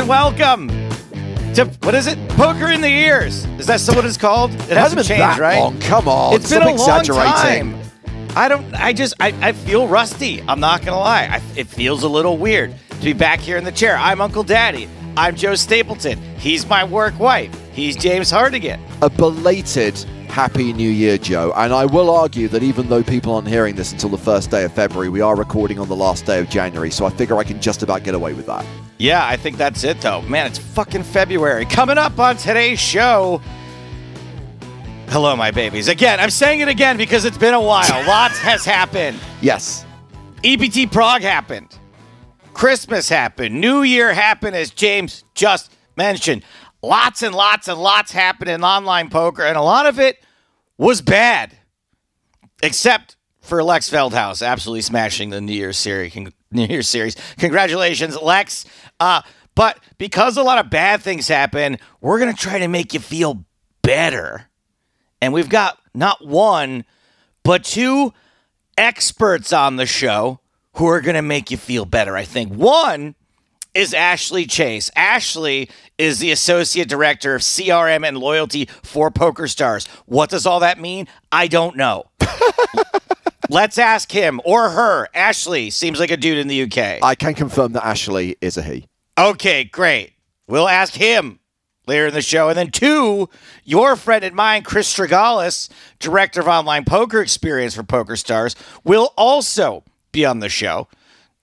and welcome to what is it? Poker in the ears. Is that what it's called? It hasn't, been changed, right? long. Come on, It's been a long time. I don't. I just. I, I feel rusty. I'm not gonna lie. I, it feels a little weird to be back here in the chair. I'm Uncle Daddy. I'm Joe Stapleton. He's my work wife. He's James Hartigan. A belated Happy New Year, Joe. And I will argue that even though people aren't hearing this until the first day of February, we are recording on the last day of January, so I figure I can just about get away with that. Yeah, I think that's it though. Man, it's fucking February. Coming up on today's show. Hello, my babies. Again, I'm saying it again because it's been a while. Lots has happened. Yes. EPT Prague happened. Christmas happened. New Year happened, as James just mentioned. Lots and lots and lots happened in online poker, and a lot of it was bad. Except for Lex Veldhuis, absolutely smashing the New Year's series. New Year's series. Congratulations, Lex. Uh, but because a lot of bad things happen, we're gonna try to make you feel better. And we've got not one, but two experts on the show who are going to make you feel better, I think. One is Ashley Chase. Ashley is the associate director of CRM and loyalty for Poker Stars. What does all that mean? I don't know. Let's ask him or her. Ashley seems like a dude in the UK. I can confirm that Ashley is a he. Okay, great. We'll ask him later in the show. And then two, your friend and mine, Chris Straghalis, director of online poker experience for Poker Stars, will also be on the show.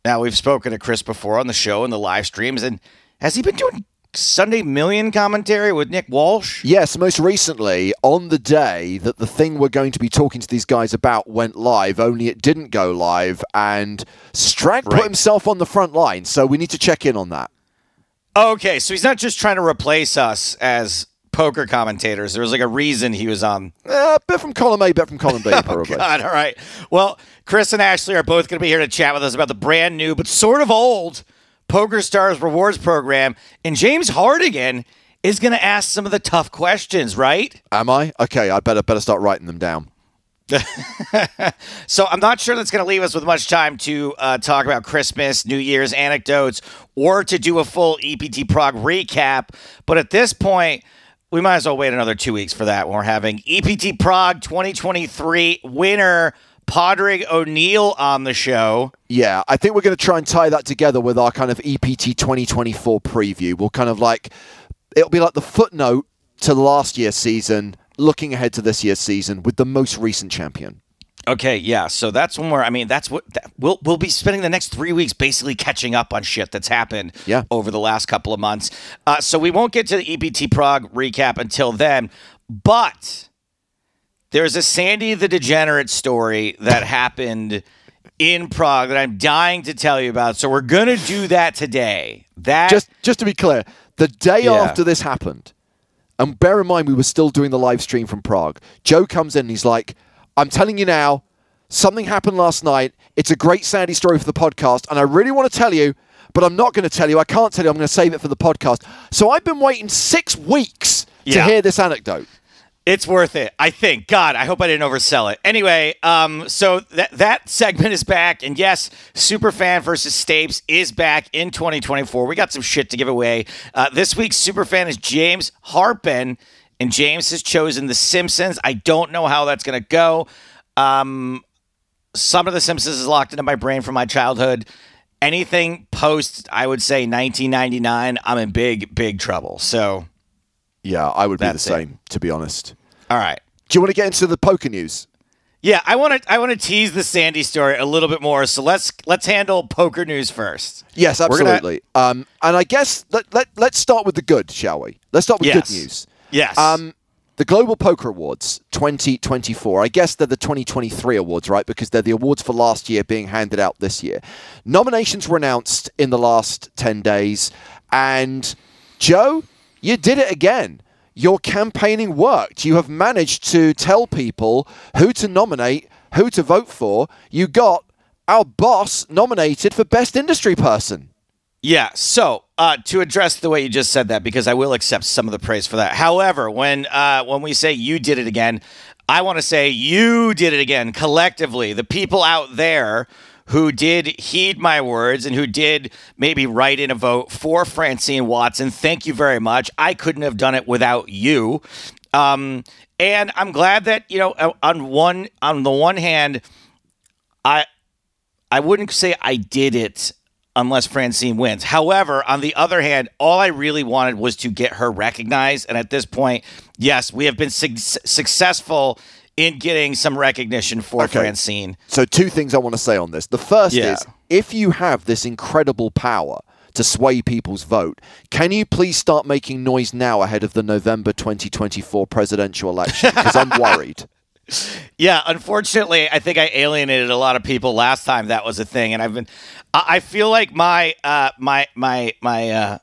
Now we've spoken to Chris before on the show and the live streams, and has he been doing Sunday Million commentary with Nick Walsh? Yes, most recently, on the day that the thing we're going to be talking to these guys about went live, only it didn't go live, and Strag Right. put himself on the front line, so we need to check in on that. Okay, so he's not just trying to replace us as poker commentators. There was like a reason he was on Uh, bit from column A, bit from column B, probably. God, all right. Well, Chris and Ashley are both going to be here to chat with us about the brand new but sort of old Poker Stars Rewards program. And James Hartigan is going to ask some of the tough questions, right? Am I? Okay, I better better start writing them down. So I'm not sure that's going to leave us with much time to uh, talk about Christmas, New Year's anecdotes, or to do a full EPT Prague recap. But at this point, we might as well wait another two weeks for that when we're having EPT Prague 2023 winner Padraig O'Neill on the show. Yeah, I think we're going to try and tie that together with our kind of EPT 2024 preview. We'll kind of like, it'll be like the footnote to last year's season, looking ahead to this year's season with the most recent champion. Okay, yeah. So that's when we're. I mean, that's what that, we'll we'll be spending the next three weeks basically catching up on shit that's happened Yeah. over the last couple of months. Uh, so we won't get to the EPT Prague recap until then. But there's a Sandy the Degenerate story that happened in Prague that I'm dying to tell you about. So we're gonna do that today. That Just just to be clear, the day Yeah. after this happened, and bear in mind we were still doing the live stream from Prague. Joe comes in and he's like, "I'm telling you now, something happened last night. It's a great Sandy story for the podcast, and I really want to tell you." But I'm not going to tell you. I can't tell you. I'm going to save it for the podcast. So I've been waiting six weeks to hear this anecdote. It's worth it, I think. God, I hope I didn't oversell it. Anyway, um, so that that segment is back, and yes, Superfan versus Stapes is back in 2024. We got some shit to give away. Uh, this week's Superfan is James Harpin, and James has chosen The Simpsons. I don't know how that's going to go. Um, some of The Simpsons is locked into my brain from my childhood. Anything post, I would say 1999, I'm in big, big trouble. So, Yeah, I would be the That's it. same, to be honest. all right. Do you want to get into the poker news? Yeah, I want to I want to tease the Sandy story a little bit more. So let's let's handle poker news first. Yes, We're gonna- absolutely. Um, and I guess let, let, let's start with the good, shall we? Let's start with Yes. good news. Yes. Um, the Global Poker Awards 2024. I guess they're the 2023 awards, right? Because they're the awards for last year being handed out this year. Nominations were announced in the last 10 days. And Joe, you did it again. Your campaigning worked. You have managed to tell people who to nominate, who to vote for. You got our boss nominated for Best Industry Person. Yeah. So uh, to address the way you just said that, because I will accept some of the praise for that. However, when uh, when we say you did it again, I want to say you did it again collectively. The people out there who did heed my words and who did maybe write in a vote for Francine Watson. Thank you very much. I couldn't have done it without you. Um, and I'm glad that you know on one on the one hand, I I wouldn't say I did it unless Francine wins. However, on the other hand, all I really wanted was to get her recognized. And at this point, yes, we have been su- successful in getting some recognition for okay. Francine. So, two things I want to say on this. The first yeah. is if you have this incredible power to sway people's vote, can you please start making noise now ahead of the November 2024 presidential election? Because I'm worried. Yeah, unfortunately, I think I alienated a lot of people last time that was a thing, and I've been. I feel like my uh, my my my uh,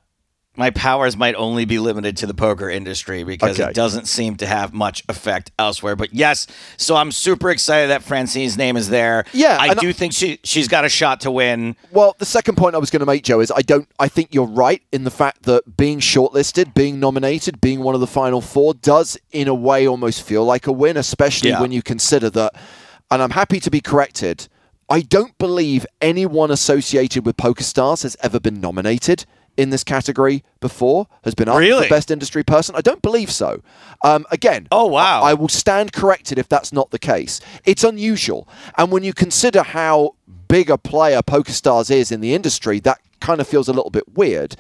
my powers might only be limited to the poker industry because okay. it doesn't seem to have much effect elsewhere. But yes, so I'm super excited that Francine's name is there. Yeah, I do think she she's got a shot to win. Well, the second point I was going to make, Joe, is I don't. I think you're right in the fact that being shortlisted, being nominated, being one of the final four does, in a way, almost feel like a win, especially yeah. when you consider that. And I'm happy to be corrected. I don't believe anyone associated with PokerStars has ever been nominated in this category before has been up really? for best industry person? I don't believe so. Um, again, oh wow, I, I, will stand corrected if that's not the case. It's unusual, and when you consider how big a player PokerStars is in the industry, that kind of feels a little bit weird.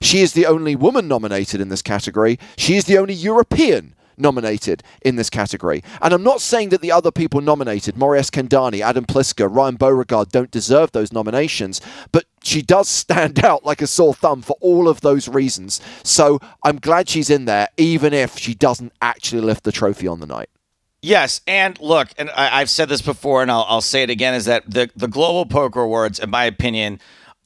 She is the only woman nominated in this category. She is the only European nominated in this category. And I'm not saying that the other people nominated, Mori Eskandani, Adam Pliska, Ryan Beauregard, don't deserve those nominations, but she does stand out like a sore thumb for all of those reasons. So I'm glad she's in there, even if she doesn't actually lift the trophy on the night. Yes, and look, and I, have said this before, and I'll, I'll say it again: is that the the Global Poker Awards, in my opinion,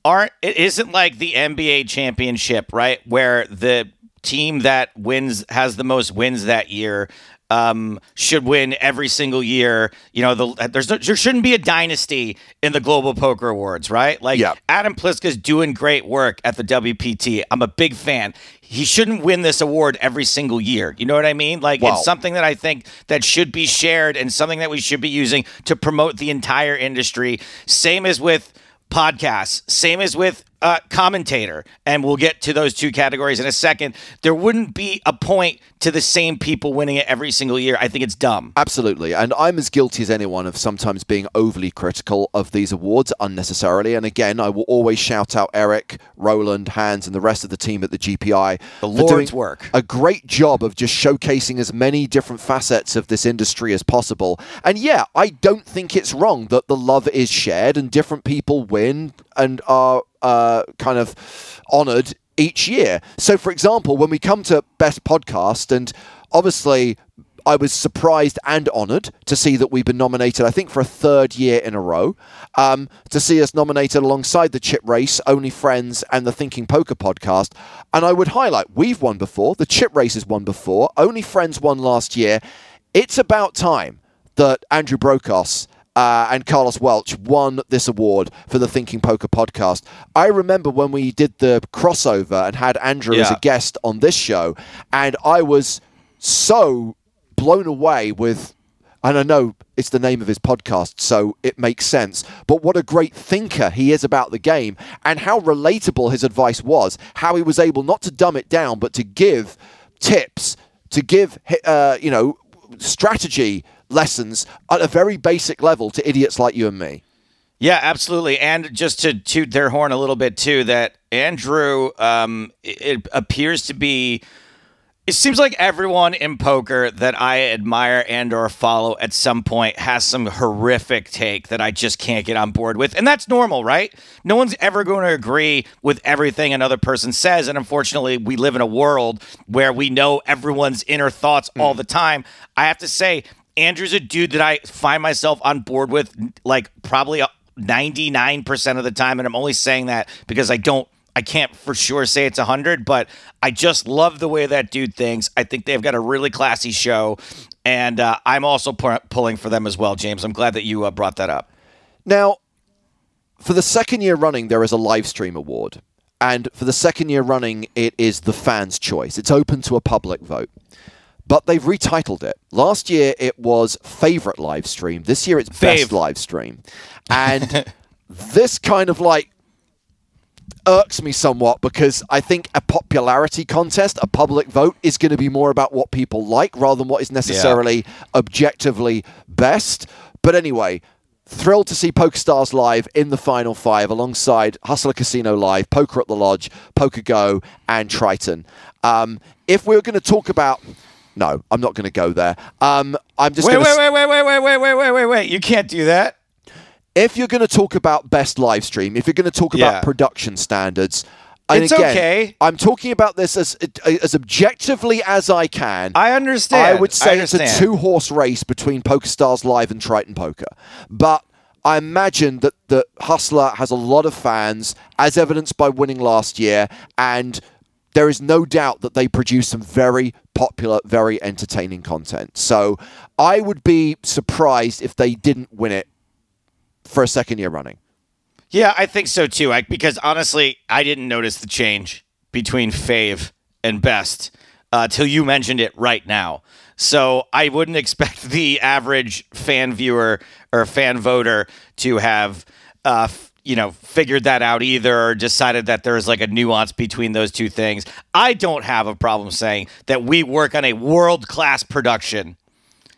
aren't it isn't like the NBA championship, right? Where the team that wins has the most wins that year um, should win every single year. You know, the, there's no, there shouldn't be a dynasty in the Global Poker Awards, right? Like yeah. Adam Pliska's doing great work at the WPT. I'm a big fan. He shouldn't win this award every single year. You know what I mean? Like wow. it's something that I think that should be shared and something that we should be using to promote the entire industry. Same as with podcasts. Same as with uh, commentator, and we'll get to those two categories in a second. There wouldn't be a point to the same people winning it every single year. I think it's dumb. Absolutely. And I'm as guilty as anyone of sometimes being overly critical of these awards unnecessarily. And again, I will always shout out Eric, Roland, Hans, and the rest of the team at the GPI the Lord's work. A great job of just showcasing as many different facets of this industry as possible. And yeah, I don't think it's wrong that the love is shared and different people win and are uh, kind of honored each year. So, for example, when we come to Best Podcast, and obviously I was surprised and honoured to see that we've been nominated, I think, for a third year in a row. Um, to see us nominated alongside the Chip Race, Only Friends, and the Thinking Poker podcast. And I would highlight we've won before, the Chip Race has won before, Only Friends won last year. It's about time that Andrew Brokos uh, and Carlos Welch won this award for the Thinking Poker podcast. I remember when we did the crossover and had Andrew yeah. as a guest on this show, and I was so blown away with. And I know it's the name of his podcast, so it makes sense. But what a great thinker he is about the game, and how relatable his advice was. How he was able not to dumb it down, but to give tips, to give, uh, you know, strategy lessons at a very basic level to idiots like you and me. Yeah, absolutely. And just to toot their horn a little bit too, that Andrew, um, it, appears to be it seems like everyone in poker that I admire and or follow at some point has some horrific take that I just can't get on board with. And that's normal, right? No one's ever going to agree with everything another person says. And unfortunately, we live in a world where we know everyone's inner thoughts all hmm. the time. I have to say, Andrew's a dude that I find myself on board with like probably 99% of the time. And I'm only saying that because I don't, I can't for sure say it's 100, but I just love the way that dude thinks. I think they've got a really classy show. And uh, I'm also pu- pulling for them as well, James. I'm glad that you uh, brought that up. Now, for the second year running, there is a live stream award. And for the second year running, it is the fans' choice. It's open to a public vote but they've retitled it. Last year it was favorite live stream. This year it's Fave. best live stream. And this kind of like irks me somewhat because I think a popularity contest, a public vote, is going to be more about what people like rather than what is necessarily yeah. objectively best. But anyway, thrilled to see PokerStars live in the final five alongside Hustler Casino Live, Poker at the Lodge, Poker Go, and Triton. Um, if we are going to talk about no, I'm not going to go there. Um, I'm just wait, wait, wait, wait, wait, wait, wait, wait, wait, wait, wait. You can't do that if you're going to talk about best live stream, if you're going to talk about production standards, and it's again, okay. I'm talking about this as as objectively as I can. I understand. I would say I it's a two horse race between PokerStars Live and Triton Poker, but. I imagine that the Hustler has a lot of fans, as evidenced by winning last year, and there is no doubt that they produce some very popular, very entertaining content. So I would be surprised if they didn't win it for a second year running. Yeah, I think so too. I, because honestly, I didn't notice the change between Fave and Best uh, till you mentioned it right now. So I wouldn't expect the average fan viewer or fan voter to have, uh, you know, figured that out either or decided that there's like a nuance between those two things. I don't have a problem saying that we work on a world class production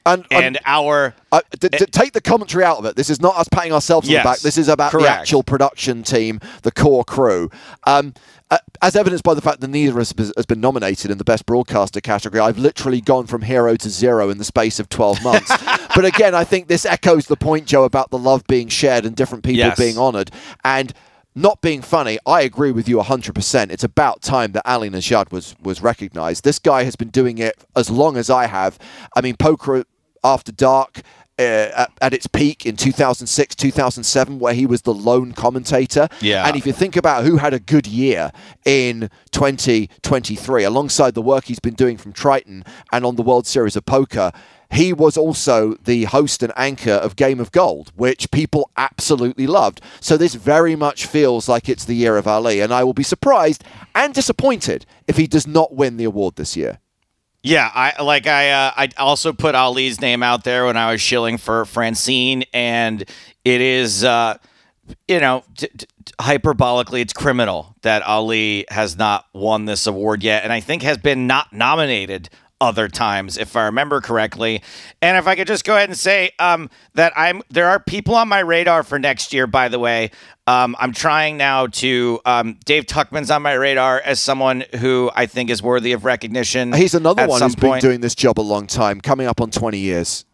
and, and, our uh, d- d- take the commentary out of it. This is not us patting ourselves on the back. This is about correct. the actual production team, the core crew. Um, uh, as evidenced by the fact that neither us has been nominated in the best broadcaster category, I've literally gone from hero to zero in the space of 12 months. but again, I think this echoes the point, Joe, about the love being shared and different people yes. being honoured. And not being funny, I agree with you 100%. It's about time that Ali Nejad was was recognized. This guy has been doing it as long as I have. I mean, poker after dark uh, at, at, its peak in 2006, 2007, where he was the lone commentator. Yeah. And if you think about who had a good year in 2023, alongside the work he's been doing from Triton and on the World Series of Poker, he was also the host and anchor of Game of Gold, which people absolutely loved. So this very much feels like it's the year of Ali, and I will be surprised and disappointed if he does not win the award this year. Yeah, I like I uh, I also put Ali's name out there when I was shilling for Francine, and it is uh, you know t- t- hyperbolically it's criminal that Ali has not won this award yet, and I think has been not nominated other times, if I remember correctly. And if I could just go ahead and say um, that I'm there are people on my radar for next year. By the way, um, I'm trying now to um, Dave Tuchman's on my radar as someone who I think is worthy of recognition. He's another one who's point. been doing this job a long time, coming up on 20 years.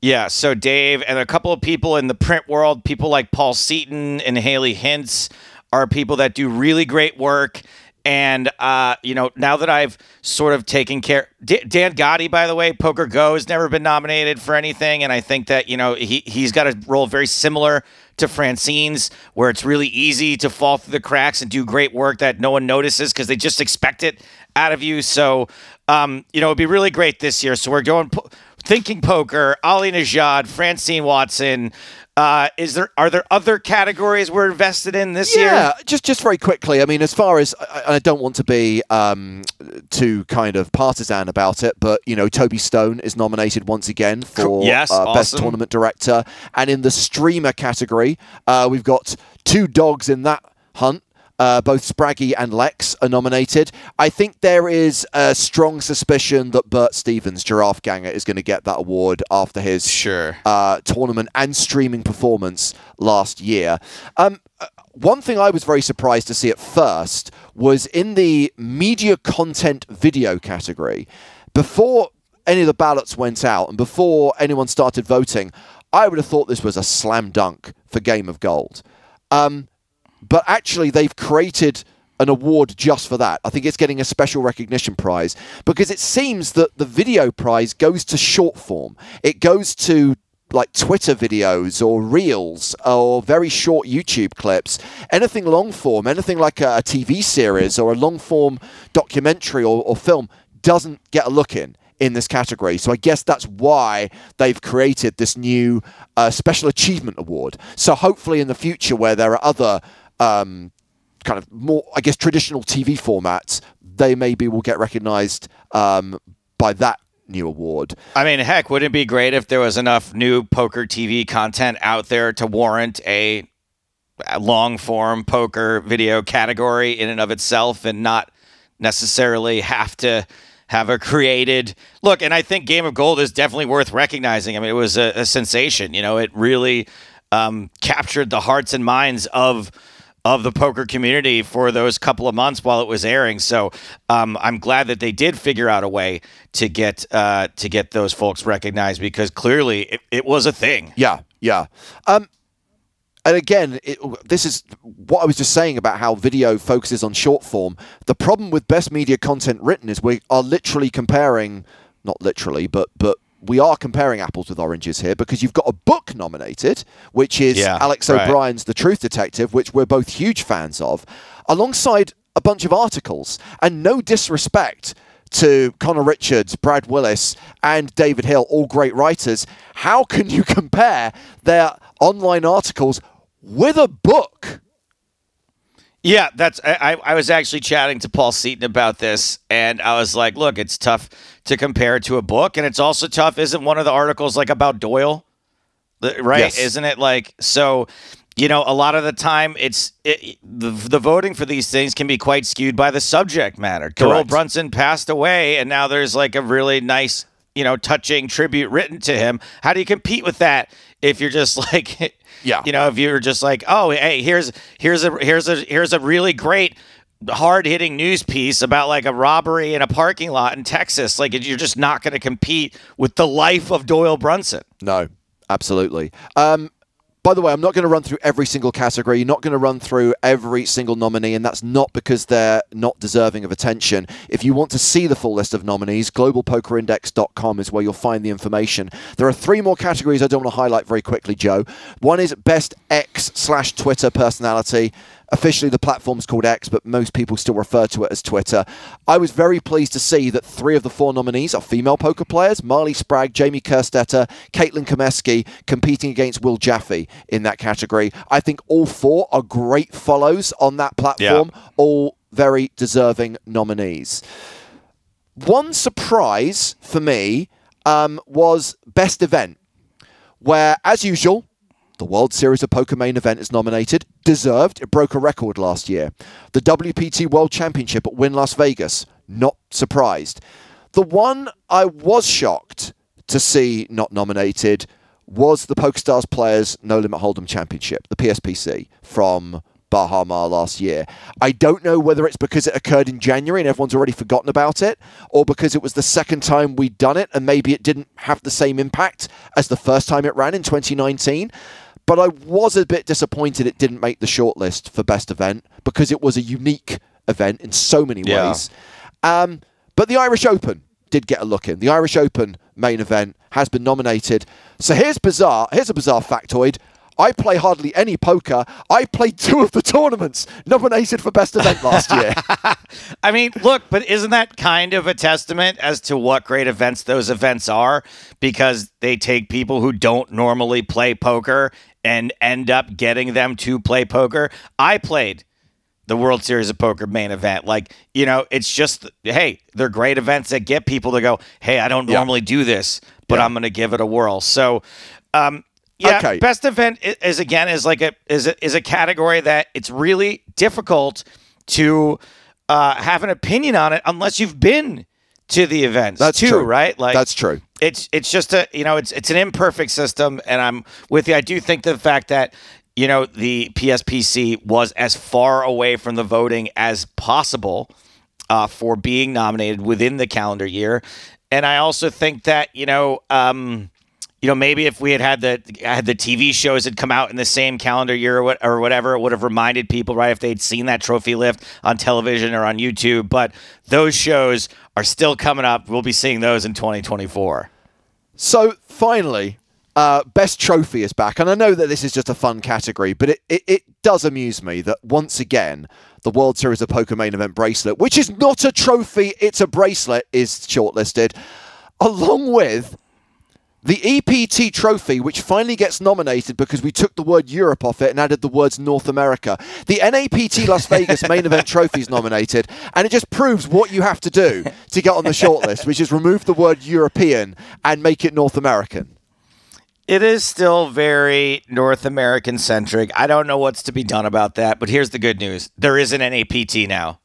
Yeah, so Dave and a couple of people in the print world, people like Paul Seaton and Haley Hintze, are people that do really great work and uh, you know, now that I've sort of taken care, D- Dan Gotti, by the way, Poker Go has never been nominated for anything, and I think that you know he he's got a role very similar to Francine's, where it's really easy to fall through the cracks and do great work that no one notices because they just expect it out of you. So, um, you know, it'd be really great this year. So we're going. Po- Thinking Poker, Ali Nejad, Francine Watson, uh, is there are there other categories we're invested in this yeah, year? Yeah, just just very quickly. I mean, as far as I, I don't want to be um, too kind of partisan about it, but you know, Toby Stone is nominated once again for yes, uh, awesome. best tournament director, and in the streamer category, uh, we've got two dogs in that hunt. Uh, both Spraggy and Lex are nominated. I think there is a strong suspicion that Bert Stevens, Giraffe Ganger, is going to get that award after his sure. uh, tournament and streaming performance last year. Um, uh, one thing I was very surprised to see at first was in the media content video category. Before any of the ballots went out and before anyone started voting, I would have thought this was a slam dunk for Game of Gold. Um, but actually they've created an award just for that. I think it's getting a special recognition prize because it seems that the video prize goes to short form. It goes to like Twitter videos or reels or very short YouTube clips, anything long form, anything like a, TV series or a long form documentary or, or film doesn't get a look in in this category. So I guess that's why they've created this new uh, Special Achievement Award. So hopefully in the future, where there are other um, kind of more, I guess, traditional TV formats, they maybe will get recognised um, by that new award. I mean, heck, wouldn't it be great if there was enough new poker TV content out there to warrant a long form poker video category in and of itself and not necessarily have to have a created look. And I think Game of Gold is definitely worth recognizing. I mean, it was a, a sensation. You know, it really um, captured the hearts and minds of of the poker community for those couple of months while it was airing. So um, I'm glad that they did figure out a way to get uh, to get those folks recognized because clearly it, it was a thing. Yeah, yeah. Um, and again, it, this is what I was just saying about how video focuses on short form. The problem with best media content written is we are literally comparing, not literally, but but we are comparing apples with oranges here because you've got a book nominated, which is yeah, Alex right. O'Brien's The Truth Detective, which we're both huge fans of, alongside a bunch of articles. And no disrespect to Connor Richards, Brad Willis, and David Hill, all great writers. How can you compare their online articles with a book? Yeah, that's. I, I was actually chatting to Paul Seaton about this, and I was like, "Look, it's tough to compare to a book, and it's also tough. Isn't one of the articles like about Doyle, right? Yes. Isn't it like so? You know, a lot of the time, it's it, the the voting for these things can be quite skewed by the subject matter. Correct. Doyle Brunson passed away, and now there's like a really nice, you know, touching tribute written to him. How do you compete with that if you're just like yeah. You know, if you're just like, oh, hey, here's here's a here's a here's a really great hard hitting news piece about like a robbery in a parking lot in Texas. Like you're just not going to compete with the life of Doyle Brunson. No, absolutely. Um, by the way, I'm not going to run through every single category. You're not going to run through every single nominee, and that's not because they're not deserving of attention. If you want to see the full list of nominees, globalpokerindex.com is where you'll find the information. There are three more categories I don't want to highlight very quickly, Joe. One is Best X slash Twitter personality. Officially, the platform's called X, but most people still refer to it as Twitter. I was very pleased to see that three of the four nominees are female poker players Marley Spragg, Jamie Kerstetter, Caitlin Comeski, competing against Will Jaffe in that category. I think all four are great follows on that platform, yeah. all very deserving nominees. One surprise for me um, was Best Event, where, as usual, the World Series of Poker main event is nominated. Deserved. It broke a record last year. The WPT World Championship at Wynn Las Vegas. Not surprised. The one I was shocked to see not nominated was the PokerStars Players No Limit Hold'em Championship, the PSPC from Baha Mar last year. I don't know whether it's because it occurred in January and everyone's already forgotten about it, or because it was the second time we'd done it and maybe it didn't have the same impact as the first time it ran in 2019. But I was a bit disappointed it didn't make the shortlist for best event because it was a unique event in so many yeah. ways. Um, but the Irish Open did get a look in. The Irish Open main event has been nominated. So here's bizarre. Here's a bizarre factoid. I play hardly any poker. I played two of the tournaments nominated for best event last year. I mean, look, but isn't that kind of a testament as to what great events those events are? Because they take people who don't normally play poker and end up getting them to play poker. I played the World Series of Poker main event. Like, you know, it's just, hey, they're great events that get people to go, hey, I don't normally do this, but yeah. I'm going to give it a whirl. So, um, yeah, okay. best event is again is like a is a, is a category that it's really difficult to uh, have an opinion on it unless you've been to the events. That's too, true. right? Like that's true. It's it's just a you know it's it's an imperfect system, and I'm with you. I do think the fact that you know the PSPC was as far away from the voting as possible uh, for being nominated within the calendar year, and I also think that you know. Um, you know, maybe if we had had the had the TV shows had come out in the same calendar year or, what, or whatever, it would have reminded people, right? If they'd seen that trophy lift on television or on YouTube. But those shows are still coming up. We'll be seeing those in 2024. So finally, uh, best trophy is back, and I know that this is just a fun category, but it, it, it does amuse me that once again the World Series of Poker main event bracelet, which is not a trophy, it's a bracelet, is shortlisted, along with the EPT trophy, which finally gets nominated because we took the word Europe off it and added the words North America. The NAPT Las Vegas main event trophy is nominated, and it just proves what you have to do to get on the shortlist, which is remove the word European and make it North American. It is still very North American centric. I don't know what's to be done about that, but here's the good news. There is an NAPT now,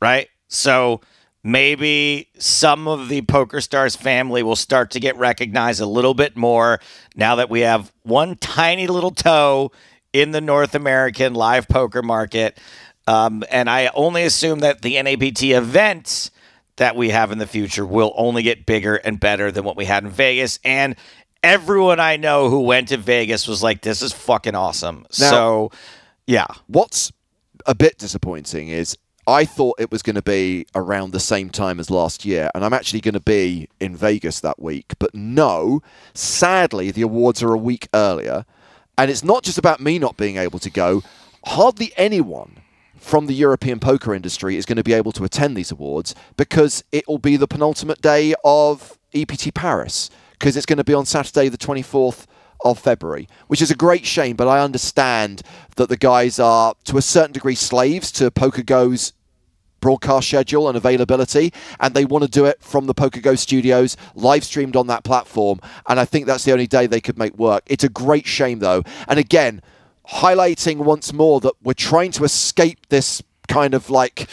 right? So maybe some of the Poker Stars family will start to get recognized a little bit more now that we have one tiny little toe in the North American live poker market. Um, and I only assume that the NAPT events that we have in the future will only get bigger and better than what we had in Vegas. And everyone I know who went to Vegas was like, this is fucking awesome. Now, so, yeah. What's a bit disappointing is I thought it was going to be around the same time as last year, and I'm actually going to be in Vegas that week. But no, sadly, the awards are a week earlier. And it's not just about me not being able to go. Hardly anyone from the European poker industry is going to be able to attend these awards because it will be the penultimate day of EPT Paris, because it's going to be on Saturday, the 24th of February, which is a great shame. But I understand that the guys are, to a certain degree, slaves to PokerGo's broadcast schedule and availability, and they want to do it from the PokerGo studios, live streamed on that platform. And I think that's the only day they could make work. It's a great shame, though. And again, highlighting once more that we're trying to escape this kind of like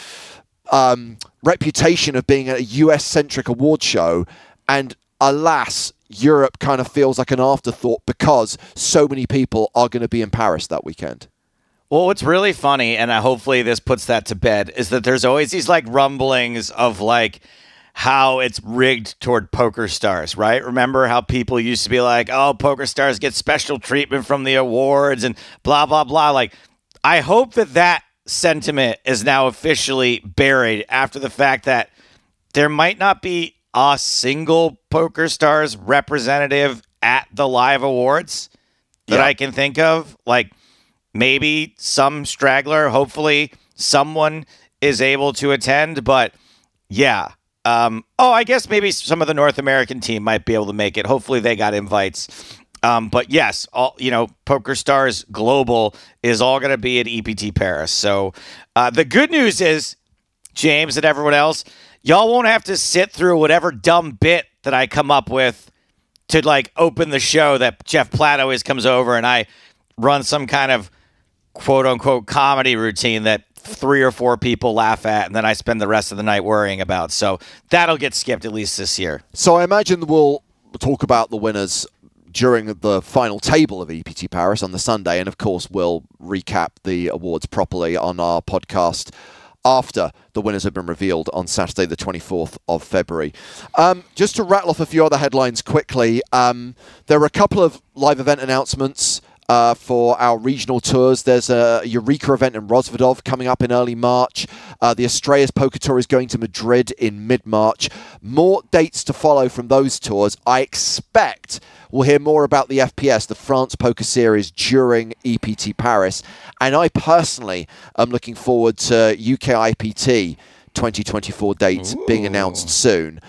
um, reputation of being a US centric award show. And alas, Europe kind of feels like an afterthought because so many people are going to be in Paris that weekend. Well, what's really funny, and hopefully this puts that to bed, is that there's always these like rumblings of like how it's rigged toward poker stars, right? Remember how people used to be like, oh, poker stars get special treatment from the awards and blah, blah, blah. Like, I hope that that sentiment is now officially buried after the fact that there might not be a single poker stars representative at the live awards that yeah. I can think of. Like, maybe some straggler, hopefully someone is able to attend, but yeah. Um, oh, I guess maybe some of the North American team might be able to make it. Hopefully they got invites. Um, but yes, all you know, Poker Stars Global is all going to be at EPT Paris. So uh, the good news is, James and everyone else, y'all won't have to sit through whatever dumb bit that I come up with to like open the show that Jeff Platt always comes over and I run some kind of quote unquote comedy routine that three or four people laugh at and then I spend the rest of the night worrying about. So that'll get skipped at least this year. So I imagine we'll talk about the winners during the final table of EPT Paris on the Sunday and of course we'll recap the awards properly on our podcast after the winners have been revealed on Saturday, the 24th of February. Um, just to rattle off a few other headlines quickly, um, there are a couple of live event announcements uh, for our regional tours. There's a Eureka event in Rozvadov coming up in early March. Uh, the Estrellas Poker Tour is going to Madrid in mid March. More dates to follow from those tours. I expect we'll hear more about the FPS, the France Poker Series, during EPT Paris. And I personally am looking forward to UK IPT 2024 dates Ooh. being announced soon.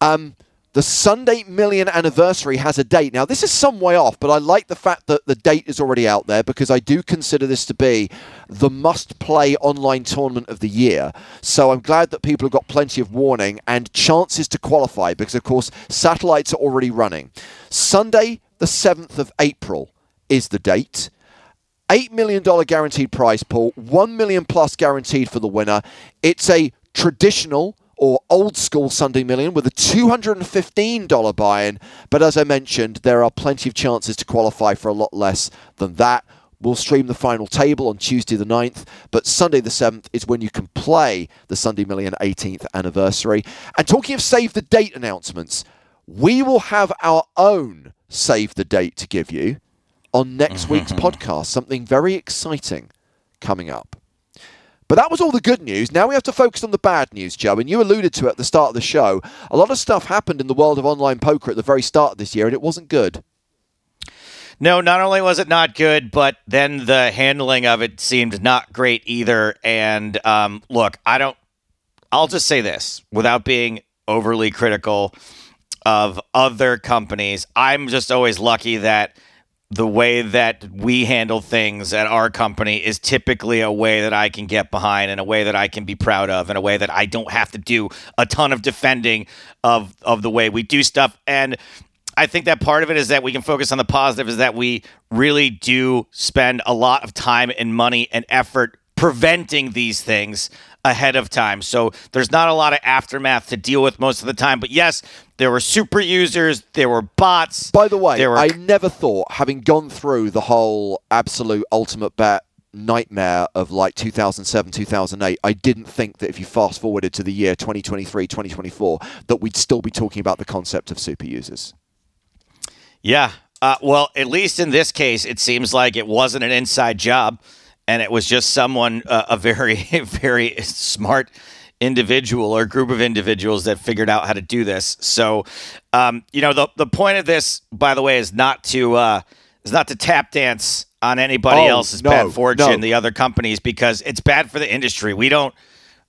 Um, the Sunday Million anniversary has a date. Now, this is some way off, but I like the fact that the date is already out there because I do consider this to be the must play online tournament of the year. So I'm glad that people have got plenty of warning and chances to qualify because, of course, satellites are already running. Sunday, the 7th of April, is the date. $8 million guaranteed prize pool, 1 million plus guaranteed for the winner. It's a traditional or old school Sunday Million with a $215 buy in. But as I mentioned, there are plenty of chances to qualify for a lot less than that. We'll stream the final table on Tuesday the 9th, but Sunday the 7th is when you can play the Sunday Million 18th anniversary. And talking of save the date announcements, we will have our own save the date to give you on next week's podcast. Something very exciting coming up. But that was all the good news. Now we have to focus on the bad news, Joe. And you alluded to it at the start of the show. A lot of stuff happened in the world of online poker at the very start of this year, and it wasn't good. No, not only was it not good, but then the handling of it seemed not great either. And um, look, I don't, I'll just say this without being overly critical of other companies. I'm just always lucky that the way that we handle things at our company is typically a way that I can get behind and a way that I can be proud of and a way that I don't have to do a ton of defending of of the way we do stuff. And I think that part of it is that we can focus on the positive is that we really do spend a lot of time and money and effort preventing these things ahead of time. So there's not a lot of aftermath to deal with most of the time. But yes, there were super users, there were bots. By the way, there were I never thought, having gone through the whole absolute ultimate bet nightmare of like 2007 2008 i didn't think that if you fast forwarded to the year 2023 2024 that we'd still be talking about the concept of super users Yeah. Uh, well, at least in this case, it seems like it wasn't an inside job, and it was just someone, uh, a very, very smart individual or group of individuals that figured out how to do this. So, um, you know, the the point of this, by the way, is not to uh, is not to tap dance on anybody Oh, else's no, bad fortune, no. the other companies, because it's bad for the industry. We don't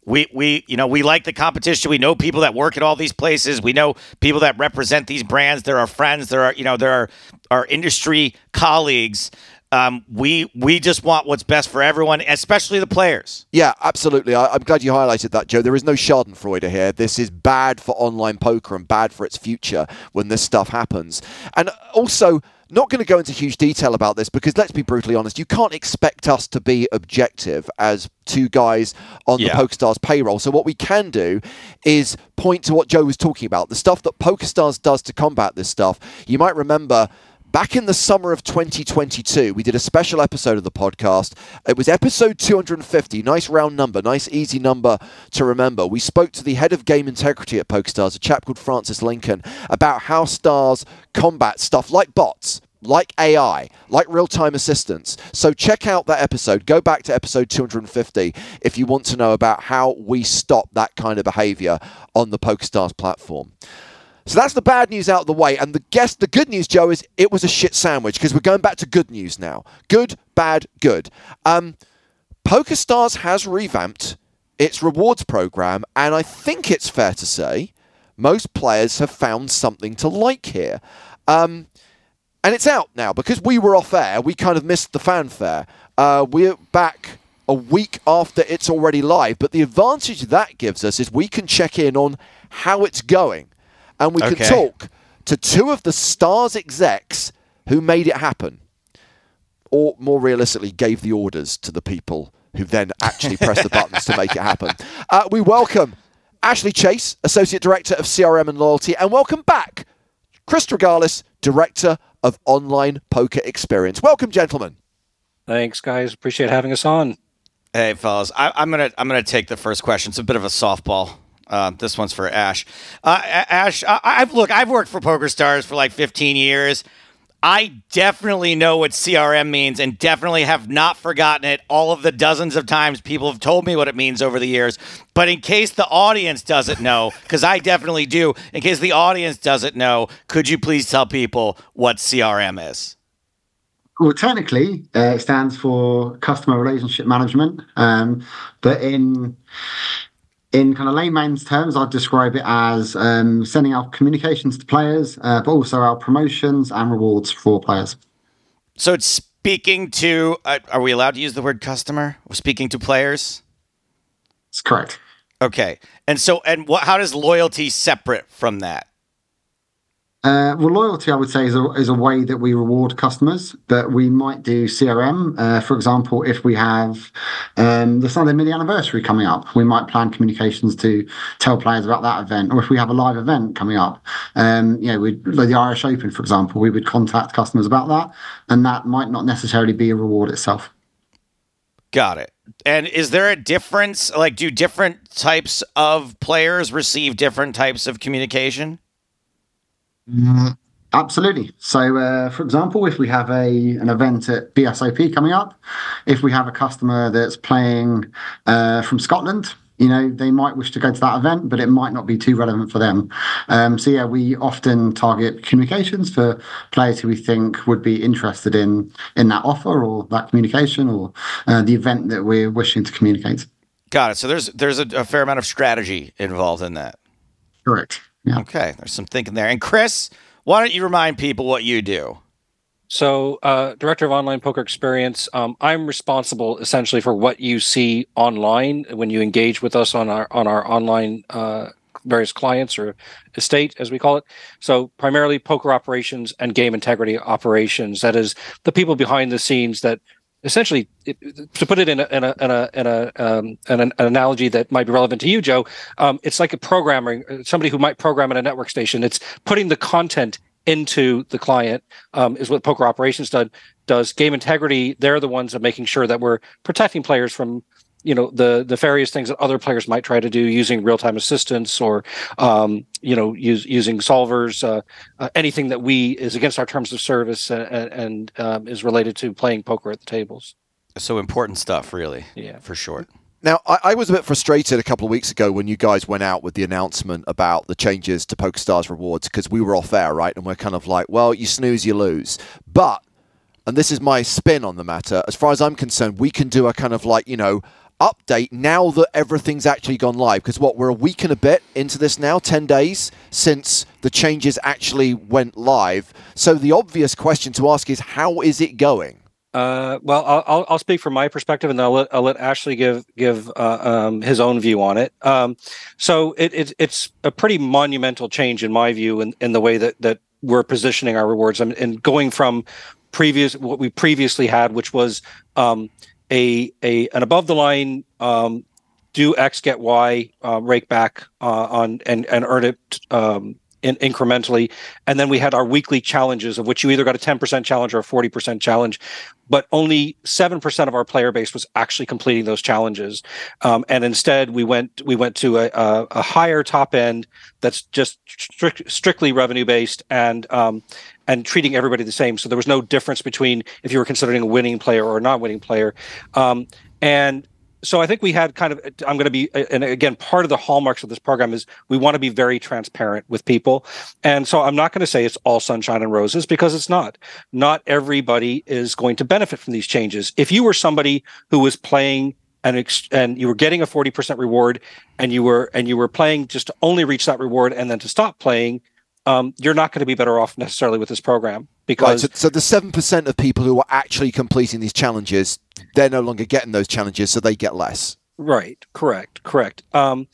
we we you know we like the competition. We know people that work at all these places. We know people that represent these brands. There are friends. There are you know there are our industry colleagues. Um, we we just want what's best for everyone, especially the players. Yeah, absolutely. I, I'm glad you highlighted that, Joe. There is no Schadenfreude here. This is bad for online poker and bad for its future when this stuff happens. And also, not going to go into huge detail about this because let's be brutally honest, you can't expect us to be objective as two guys on Yeah. the PokerStars payroll. So what we can do is point to what Joe was talking about, the stuff that PokerStars does to combat this stuff. You might remember Back in the summer of 2022, we did a special episode of the podcast. It was episode 250. Nice round number, nice easy number to remember. We spoke to the head of game integrity at PokerStars, a chap called Francis Lincoln, about how stars combat stuff like bots, like AI, like real time assistance. So check out that episode. Go back to episode 250 if you want to know about how we stop that kind of behavior on the PokerStars platform. So that's the bad news out of the way. And the guess the good news, Joe, is it was a shit sandwich because we're going back to good news now. Good, bad, good. Um, PokerStars has revamped its rewards program, and I think it's fair to say most players have found something to like here. Um, and it's out now because we were off air. We kind of missed the fanfare. Uh, we're back a week after it's already live, but the advantage that gives us is we can check in on how it's going, and we Okay. can talk to two of the stars execs who made it happen, or more realistically, gave the orders to the people who then actually pressed the buttons to make it happen. Uh, we welcome Ashley Chase, Associate Director of CRM and Loyalty, and welcome back Chris Straghalis, Director of Online Poker Experience. Welcome, gentlemen. Thanks, guys. Appreciate having us on. Hey, fellas, I, I'm gonna I'm gonna take the first question. It's a bit of a softball. Uh, this one's for Ash. Uh, Ash, I, I've look. I've worked for Poker Stars for like 15 years. I definitely know what CRM means, and definitely have not forgotten it. All of the dozens of times people have told me what it means over the years. But in case the audience doesn't know, because I definitely do, in case the audience doesn't know, could you please tell people what CRM is? Well, technically, uh, it stands for customer relationship management. Um, but in in kind of layman's terms, I'd describe it as um, sending out communications to players, uh, but also our promotions and rewards for players. So it's speaking to. Uh, are we allowed to use the word customer? We're speaking to players. That's correct. Okay, and so and what? How does loyalty separate from that? Uh, well, loyalty, I would say, is a, is a way that we reward customers, but we might do CRM. Uh, for example, if we have um, the Sunday mini anniversary coming up, we might plan communications to tell players about that event. Or if we have a live event coming up, um, you know, like the Irish Open, for example, we would contact customers about that, and that might not necessarily be a reward itself. Got it. And is there a difference? Like, do different types of players receive different types of communication? Absolutely. So, uh, for example, if we have a an event at BSOP coming up, if we have a customer that's playing uh, from Scotland, you know, they might wish to go to that event, but it might not be too relevant for them. Um, so, yeah, we often target communications for players who we think would be interested in in that offer or that communication or uh, the event that we're wishing to communicate. Got it. So there's there's a, a fair amount of strategy involved in that. Correct. Yeah. Okay, there's some thinking there. And Chris, why don't you remind people what you do? So, uh, director of online poker experience, um, I'm responsible essentially for what you see online when you engage with us on our on our online uh, various clients or estate, as we call it. So primarily poker operations and game integrity operations. That is the people behind the scenes that essentially to put it in a in a in a, in a um, an, an, analogy that might be relevant to you joe um, it's like a programmer somebody who might program at a network station. It's putting the content into the client um, is what poker operations done does. Game integrity they're the ones of making sure that we're protecting players from you know the the various things that other players might try to do using real time assistance or um, you know use, using solvers uh, uh, anything that we is against our terms of service and, and um, is related to playing poker at the tables. So important stuff, really. Yeah, for sure. Now, I, I, was a bit frustrated a couple of weeks ago when you guys went out with the announcement about the changes to PokerStars rewards because we were off air, right? And we're kind of like, well, you snooze, you lose. But, and this is my spin on the matter, as far as I'm concerned, we can do a kind of like, you know, update now that everything's actually gone live. Because what we're a week and a bit into this now 10 days since the changes actually went live. So the obvious question to ask is how is it going? Uh, well, I'll, I'll speak from my perspective, and I'll let, I'll let Ashley give give uh, um, his own view on it. Um, so it, it, it's a pretty monumental change in my view in, in the way that that we're positioning our rewards. And, and going from previous what we previously had, which was um, a a an above the line um, do X get Y uh, rake back uh, on and and earn it um, in, incrementally, and then we had our weekly challenges of which you either got a ten percent challenge or a forty percent challenge, but only seven percent of our player base was actually completing those challenges, um, and instead we went we went to a, a, a higher top end that's just strict, strictly revenue based and um, and treating everybody the same. So there was no difference between if you were considering a winning player or a non-winning player. Um, and so I think we had kind of I'm going to be and again part of the hallmarks of this program is we want to be very transparent with people. And so I'm not going to say it's all sunshine and roses because it's not. Not everybody is going to benefit from these changes. If you were somebody who was playing and and you were getting a 40% reward and you were and you were playing just to only reach that reward and then to stop playing um, you're not going to be better off necessarily with this program because right, so, so the seven percent of people who are actually completing these challenges, they're no longer getting those challenges, so they get less. Right. Correct. Correct. Um,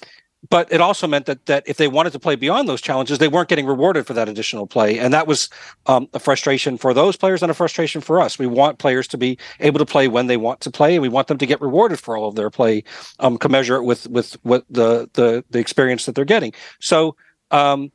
but it also meant that that if they wanted to play beyond those challenges, they weren't getting rewarded for that additional play, and that was um, a frustration for those players and a frustration for us. We want players to be able to play when they want to play, and we want them to get rewarded for all of their play, um, commensurate with with what the the the experience that they're getting. So um,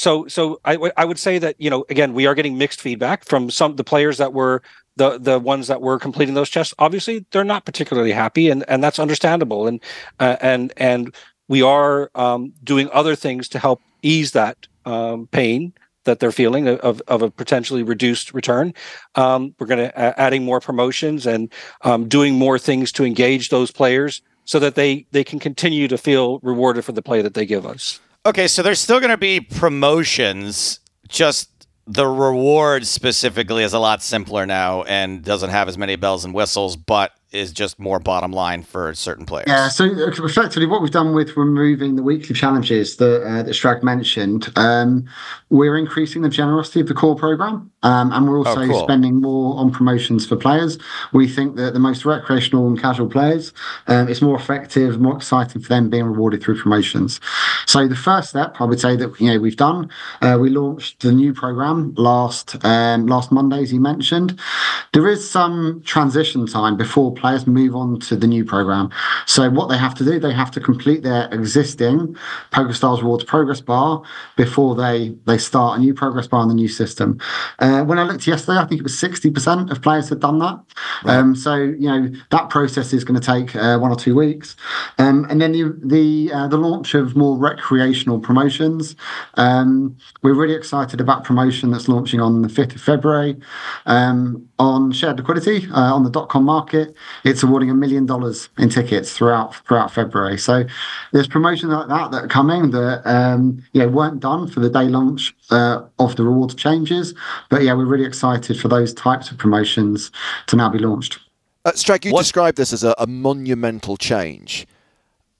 so so I, w- I would say that you know again we are getting mixed feedback from some the players that were the the ones that were completing those chests obviously they're not particularly happy and and that's understandable and uh, and and we are um, doing other things to help ease that um, pain that they're feeling of, of a potentially reduced return. Um, we're going to uh, adding more promotions and um, doing more things to engage those players so that they they can continue to feel rewarded for the play that they give us. Okay, so there's still going to be promotions, just the reward specifically is a lot simpler now and doesn't have as many bells and whistles, but is just more bottom line for certain players. Yeah, so uh, effectively, what we've done with removing the weekly challenges that uh, that Strag mentioned, um, we're increasing the generosity of the core program, um, and we're oh, also oh, cool. spending more on promotions for players. We think that the most recreational and casual players, um, it's more effective, more exciting for them being rewarded through promotions. So the first step, I would say that you know we've done, uh, we launched the new program last um, last Monday, as you mentioned. There is some transition time before players move on to the new program. So what they have to do, they have to complete their existing PokerStars Rewards progress bar before they they start a new progress bar on the new system. Uh, when I looked yesterday, I think it was sixty percent of players had done that. Right. Um, so you know that process is going to take uh, one or two weeks, um, and then the the, uh, the launch of more recreational promotions. Um, we're really excited about promotion that's launching on the fifth of February um, on shared liquidity uh, on the dot com market it's awarding a million dollars in tickets throughout throughout February. So there's promotions like that that are coming that um, you know weren't done for the day launch uh, of the rewards changes. But yeah, we're really excited for those types of promotions to now be launched. Uh, Strag, you what? described this as a, a monumental change.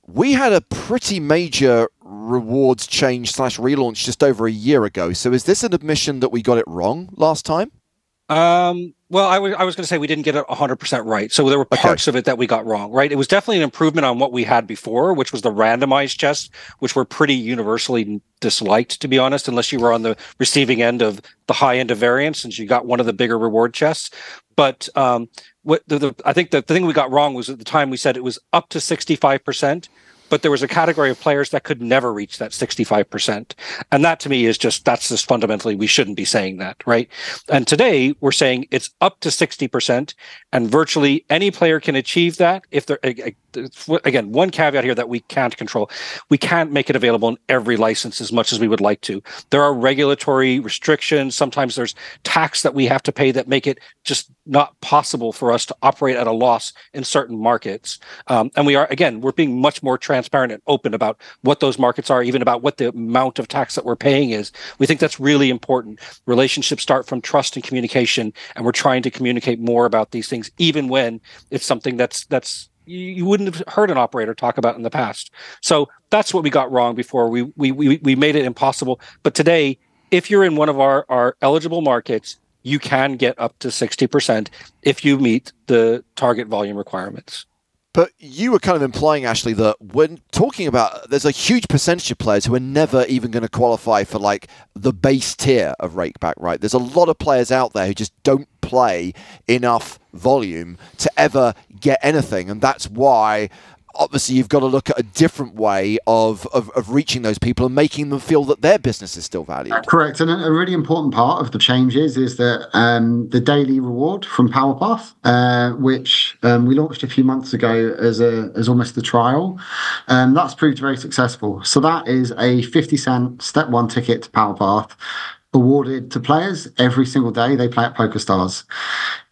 We had a pretty major rewards change slash relaunch just over a year ago. So is this an admission that we got it wrong last time? Um, well, I was I was going to say we didn't get it 100% right. So there were parts okay. of it that we got wrong, right? It was definitely an improvement on what we had before, which was the randomized chests, which were pretty universally disliked, to be honest, unless you were on the receiving end of the high end of variance, since you got one of the bigger reward chests. But um, what the, the, I think the, the thing we got wrong was at the time we said it was up to 65% but there was a category of players that could never reach that 65%. And that to me is just, that's just fundamentally, we shouldn't be saying that, right? And today we're saying it's up to 60% and virtually any player can achieve that if they're, again, one caveat here that we can't control. We can't make it available in every license as much as we would like to. There are regulatory restrictions. Sometimes there's tax that we have to pay that make it just not possible for us to operate at a loss in certain markets. Um, and we are, again, we're being much more transparent transparent and open about what those markets are, even about what the amount of tax that we're paying is. We think that's really important. Relationships start from trust and communication, and we're trying to communicate more about these things, even when it's something that's that's you wouldn't have heard an operator talk about in the past. So that's what we got wrong before. We we we, we made it impossible. But today, if you're in one of our, our eligible markets, you can get up to 60% if you meet the target volume requirements. But you were kind of implying, Ashley, that when talking about there's a huge percentage of players who are never even going to qualify for like the base tier of rakeback, right? There's a lot of players out there who just don't play enough volume to ever get anything. And that's why obviously you've got to look at a different way of, of, of, reaching those people and making them feel that their business is still valued. Correct. And a, really important part of the changes is that um, the daily reward from PowerPath, uh, which um, we launched a few months ago as a as almost the trial, um, that's proved very successful. So that is a 50 cent step one ticket to PowerPath awarded to players every single day they play at PokerStars.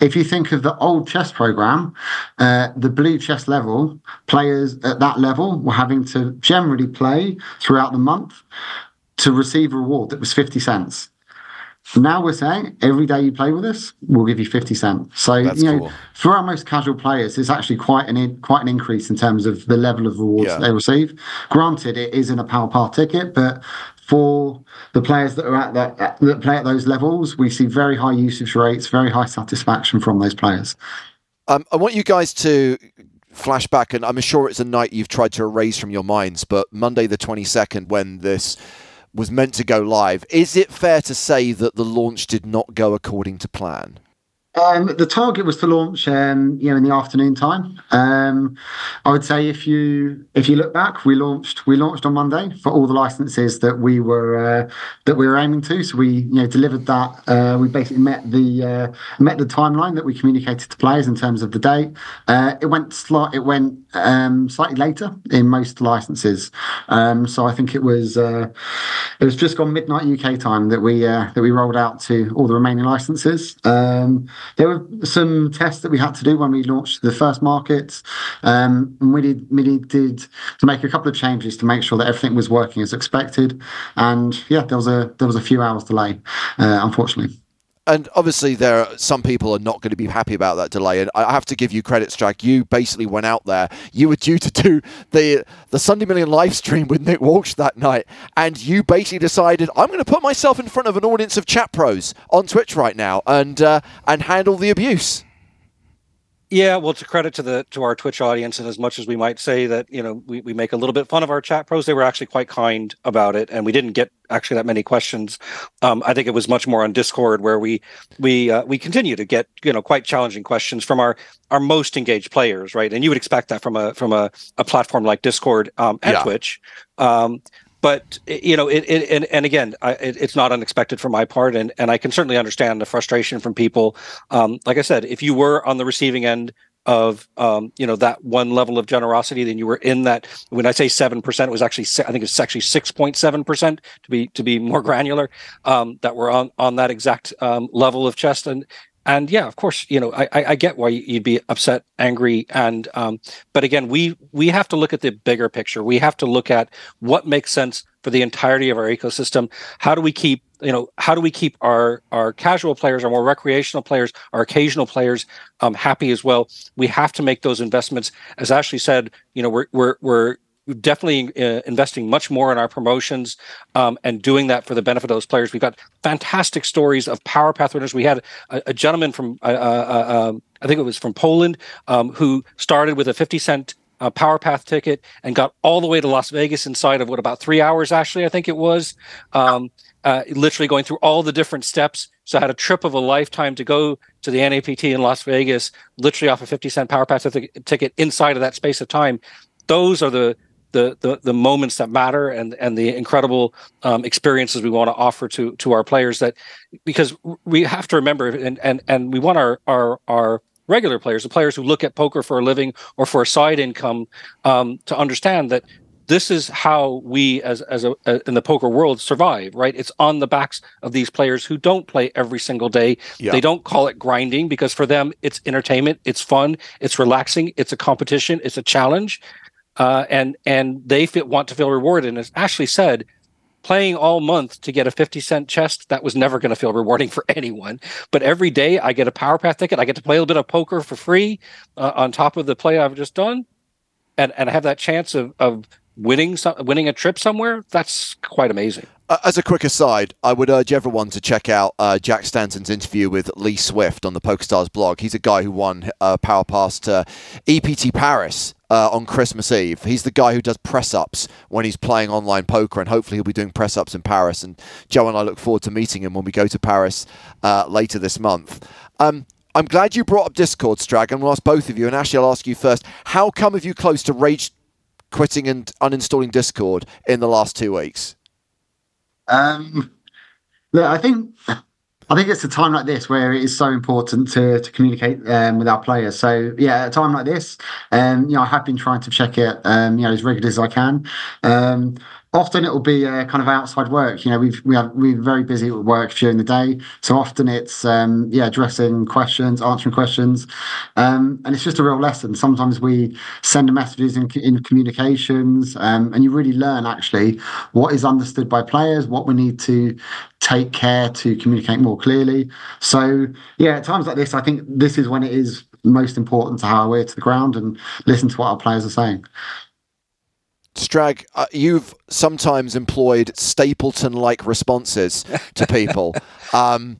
If you think of the old chess program, uh, the blue chess level, players at that level were having to generally play throughout the month to receive a reward that was 50 cents. Now we're saying every day you play with us, we'll give you 50 cents. So, That's you know, cool. for our most casual players, it's actually quite an quite an increase in terms of the level of rewards yeah. they receive. Granted, it is in a PowerPath ticket, but for the players that are at that that play at those levels, we see very high usage rates, very high satisfaction from those players. Um, I want you guys to flash back, and I'm sure it's a night you've tried to erase from your minds, but Monday the 22nd, when this was meant to go live, is it fair to say that the launch did not go according to plan? Um, the target was to launch, um, you know, in the afternoon time. Um, I would say if you if you look back, we launched we launched on Monday for all the licenses that we were uh, that we were aiming to. So we you know delivered that. Uh, we basically met the uh, met the timeline that we communicated to players in terms of the date. Uh, it went it went um, slightly later in most licenses. Um, so I think it was uh, it was just gone midnight UK time that we uh, that we rolled out to all the remaining licenses. There were some tests that we had to do when we launched the first markets. Um, and we did, we needed to make a couple of changes to make sure that everything was working as expected. And yeah, there was a there was a few hours delay, uh, unfortunately and obviously there are some people are not going to be happy about that delay. And i have to give you credit Jack. you basically went out there. You were due to do the the sunday million live stream with nick walsh that night. And you basically decided i'm going to put myself in front of an audience of chat pros on twitch right now and uh, and handle the abuse yeah, well, it's a credit to the to our Twitch audience, and as much as we might say that you know we, we make a little bit fun of our chat pros, they were actually quite kind about it, and we didn't get actually that many questions. Um, I think it was much more on Discord where we we uh, we continue to get you know quite challenging questions from our our most engaged players, right? And you would expect that from a from a, a platform like Discord um, and yeah. Twitch. Um, but you know it, it and, and again I, it, it's not unexpected for my part and and i can certainly understand the frustration from people. Um, like i said if you were on the receiving end of um, you know that one level of generosity then you were in that when i say 7% it was actually i think it's actually 6.7% to be to be more granular um, that were on on that exact um, level of chest. And and yeah, of course, you know, I, I get why you'd be upset, angry, and um, but again, we we have to look at the bigger picture. We have to look at what makes sense for the entirety of our ecosystem. How do we keep you know how do we keep our our casual players our more recreational players our occasional players um, happy as well we have to make those investments as ashley said you know we're we're we're we're definitely uh, investing much more in our promotions um, and doing that for the benefit of those players. We've got fantastic stories of Power Path winners. We had a, a gentleman from, uh, uh, uh um, I think it was from Poland, um, who started with a 50 cent uh, Power Path ticket and got all the way to Las Vegas inside of what about three hours? Actually, I think it was. Um, uh, literally going through all the different steps. So I had a trip of a lifetime to go to the NAPT in Las Vegas, literally off a 50 cent Power Path ticket inside of that space of time. Those are the the, the, the moments that matter and and the incredible um, experiences we want to offer to to our players that because we have to remember and and and we want our our our regular players the players who look at poker for a living or for a side income um, to understand that this is how we as as a, a, in the poker world survive right? It's on the backs of these players who don't play every single day. Yeah. they don't call it grinding because for them it's entertainment it's fun it's relaxing it's a competition it's a challenge uh, and and they feel, want to feel rewarded. And as ashley said playing all month to get a 50 cent chest that was never going to feel rewarding for anyone. But every day i get a power path ticket. I get to play a little bit of poker for free uh, on top of the play i've just done. And and i have that chance of of winning some, winning a trip somewhere, that's quite amazing. Uh, as a quick aside, I would urge everyone to check out uh, Jack Stanton's interview with Lee Swift on the PokerStars blog. He's a guy who won uh, Power Pass to EPT Paris uh, on Christmas Eve. He's the guy who does press ups when he's playing online poker, and hopefully he'll be doing press ups in Paris. And Joe and I look forward to meeting him when we go to Paris uh, later this month. Um, I'm glad you brought up Discord, Strag. Going to ask both of you, and Ashley, I'll ask you first. How come have you close to Rage quitting and uninstalling Discord in the last two weeks? Um, look, I think I think it's a time like this where it is so important to to communicate um, with our players. So yeah, at a time like this, um, you know, I have been trying to check it, um, you know, as regularly as I can. Um, often it will be uh, kind of outside work. You know, we've we have we're very busy with work during the day, so often it's um, yeah addressing questions, answering questions, um, and it's just a real lesson. Sometimes we send messages in, in communications, um, and you really learn actually what is understood by players, what we need to take care to communicate more clearly. So yeah, at times like this, I think this is when it is most important to have our ear to the ground and listen to what our players are saying. Strag, uh, you've sometimes employed Stapleton like responses to people. um,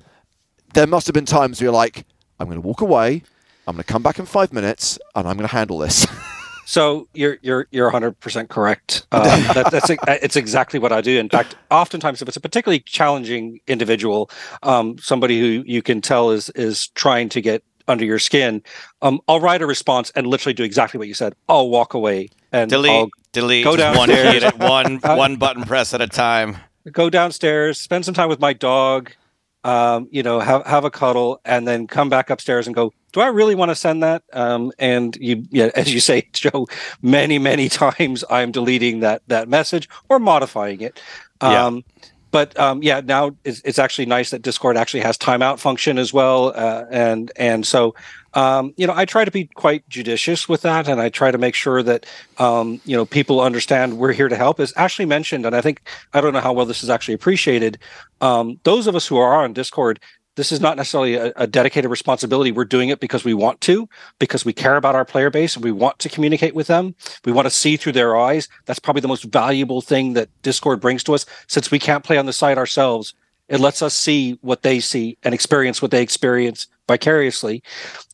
there must have been times where you're like, I'm going to walk away, I'm going to come back in five minutes, and I'm going to handle this. So you're you're you're 100 percent correct. Um, that, that's it's exactly what I do. In fact, oftentimes if it's a particularly challenging individual, um, somebody who you can tell is is trying to get under your skin, um, I'll write a response and literally do exactly what you said. I'll walk away and delete, I'll delete, go down one one uh, one button press at a time. Go downstairs, spend some time with my dog, um, you know, have have a cuddle, and then come back upstairs and go. Do I really want to send that? Um, and you, yeah, as you say, Joe, many many times I'm deleting that that message or modifying it. Um, yeah but um, yeah, now it's, it's, actually nice that Discord actually has timeout function as well, uh, and and so um, you know I try to be quite judicious with that, and I try to make sure that um, you know people understand we're here to help. As Ashley mentioned, and I think I don't know how well this is actually appreciated. Um, those of us who are on Discord, this is not necessarily a, a, dedicated responsibility. We're doing it because we want to, because we care about our player base and we want to communicate with them. We want to see through their eyes. That's probably the most valuable thing that Discord brings to us. Since we can't play on the site ourselves, it lets us see what they see and experience what they experience vicariously.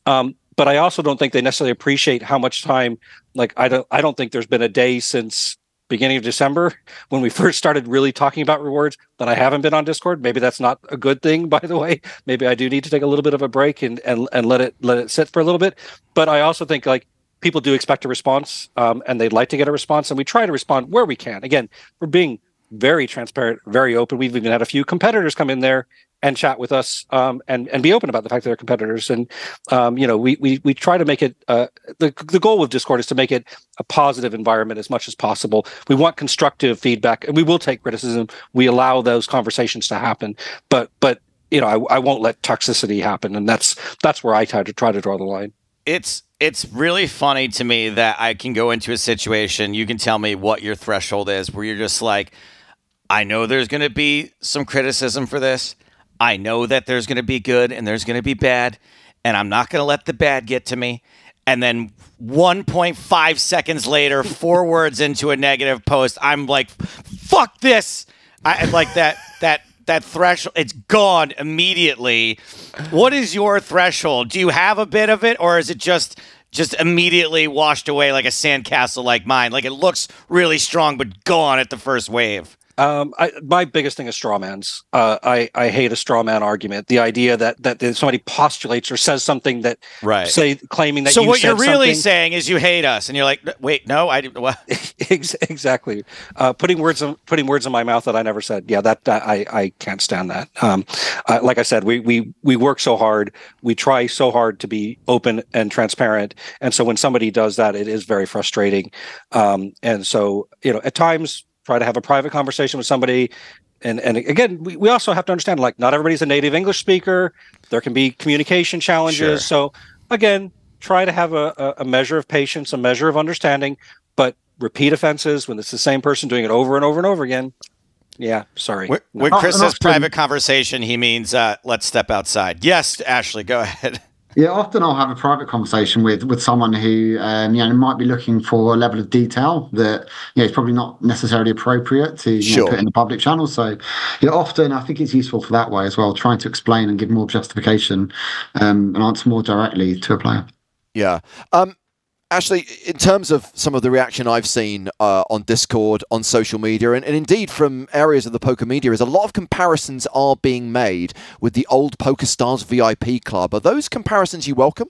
Um, but I also don't think they necessarily appreciate how much time. Like I don't, I don't think there's been a day since beginning of December when we first started really talking about rewards that I haven't been on Discord. Maybe that's not a good thing, by the way. Maybe I do need to take a little bit of a break and and, and let it let it sit for a little bit. But I also think like people do expect a response um, and they'd like to get a response and we try to respond where we can. Again, we're being very transparent, very open. We've even had a few competitors come in there and chat with us um, and and be open about the fact that they're competitors. And um, you know, we we we try to make it uh, the the goal of Discord is to make it a positive environment as much as possible. We want constructive feedback, and we will take criticism. We allow those conversations to happen, but but you know, I, I won't let toxicity happen, and that's that's where I try to try to draw the line. It's it's really funny to me that I can go into a situation. You can tell me what your threshold is, where you're just like I know there's going to be some criticism for this. I know that there's going to be good and there's going to be bad, and I'm not going to let the bad get to me. and then 1.5 seconds later, four words into a negative post, I'm like, "Fuck this!" I like that that that threshold. It's gone immediately. What is your threshold? Do you have a bit of it, or is it just just immediately washed away like a sandcastle like mine? Like it looks really strong, but gone at the first wave. Um, I, my biggest thing is straw mans. Uh, I I hate a straw man argument. The idea that that somebody postulates or says something that right say claiming that. So you what you're really something. saying is you hate us, and you're like, wait, no, I didn't. Well. exactly. Uh, putting words in, putting words in my mouth that I never said. Yeah, that, that I I can't stand that. Um, uh, like I said, we we we work so hard. We try so hard to be open and transparent, and so when somebody does that, it is very frustrating. Um, and so you know, at times try to have a private conversation with somebody. And and again we, we also have to understand like not everybody's a native english speaker. There can be communication challenges. Sure. so again try to have a, a measure of patience a measure of understanding but repeat offenses when it's the same person doing it over and over and over again. Yeah sorry. When, when chris says private conversation he means uh, let's step outside. Yes ashley go ahead yeah, often I'll have a private conversation with with someone who um, you know might be looking for a level of detail that you know is probably not necessarily appropriate to sure. know, put in the public channel. So, you know, often I think it's useful for that way as well, trying to explain and give more justification um, and answer more directly to a player. Yeah. Um, Ashley, in terms of some of the reaction I've seen uh, on Discord, on social media, and, and, indeed from areas of the poker media, is a lot of comparisons are being made with the old PokerStars VIP club. Are those comparisons you welcome?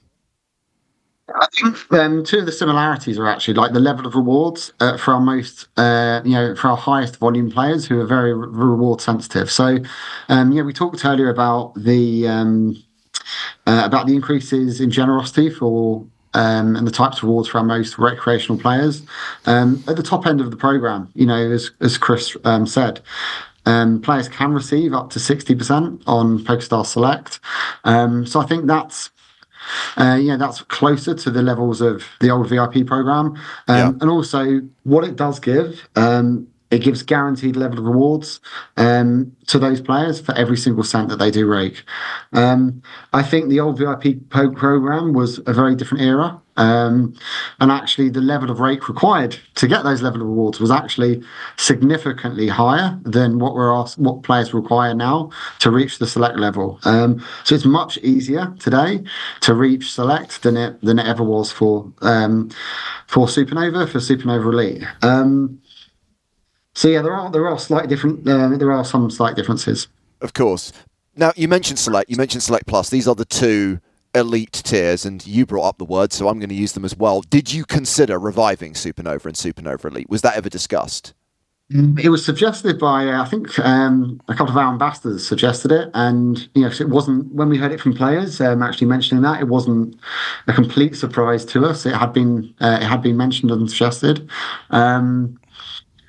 I think um, two of the similarities are actually like the level of rewards uh, for our most, uh, you know, for our highest volume players who are very re- reward sensitive. So, um, yeah, we talked earlier about the um, uh, about the increases in generosity for um, and the types of rewards for our most recreational players. Um, at the top end of the program, you know, as, as Chris um, said, um, players can receive up to 60% on PokerStars Select. Um, so I think that's uh, yeah, that's closer to the levels of the old VIP program. Um, yeah. And also, what it does give um, it gives guaranteed level of rewards um, to those players for every single cent that they do rake. Um, I think the old VIP program was a very different era. Um, and actually, the level of rake required to get those level of rewards was actually significantly higher than what we're asked, what players require now to reach the select level. Um, so it's much easier today to reach select than it than it ever was for um, for Supernova for Supernova Elite. So yeah, there are there are slight different uh, there are some slight differences. Of course. Now you mentioned Select, you mentioned Select Plus. These are the two elite tiers, and you brought up the word, so I'm going to use them as well. Did you consider reviving Supernova and Supernova Elite? Was that ever discussed? Mm, it was suggested by uh, I think um, a couple of our ambassadors suggested it, and you know it wasn't when we heard it from players um, actually mentioning that it wasn't a complete surprise to us. It had been uh, it had been mentioned and suggested. Um,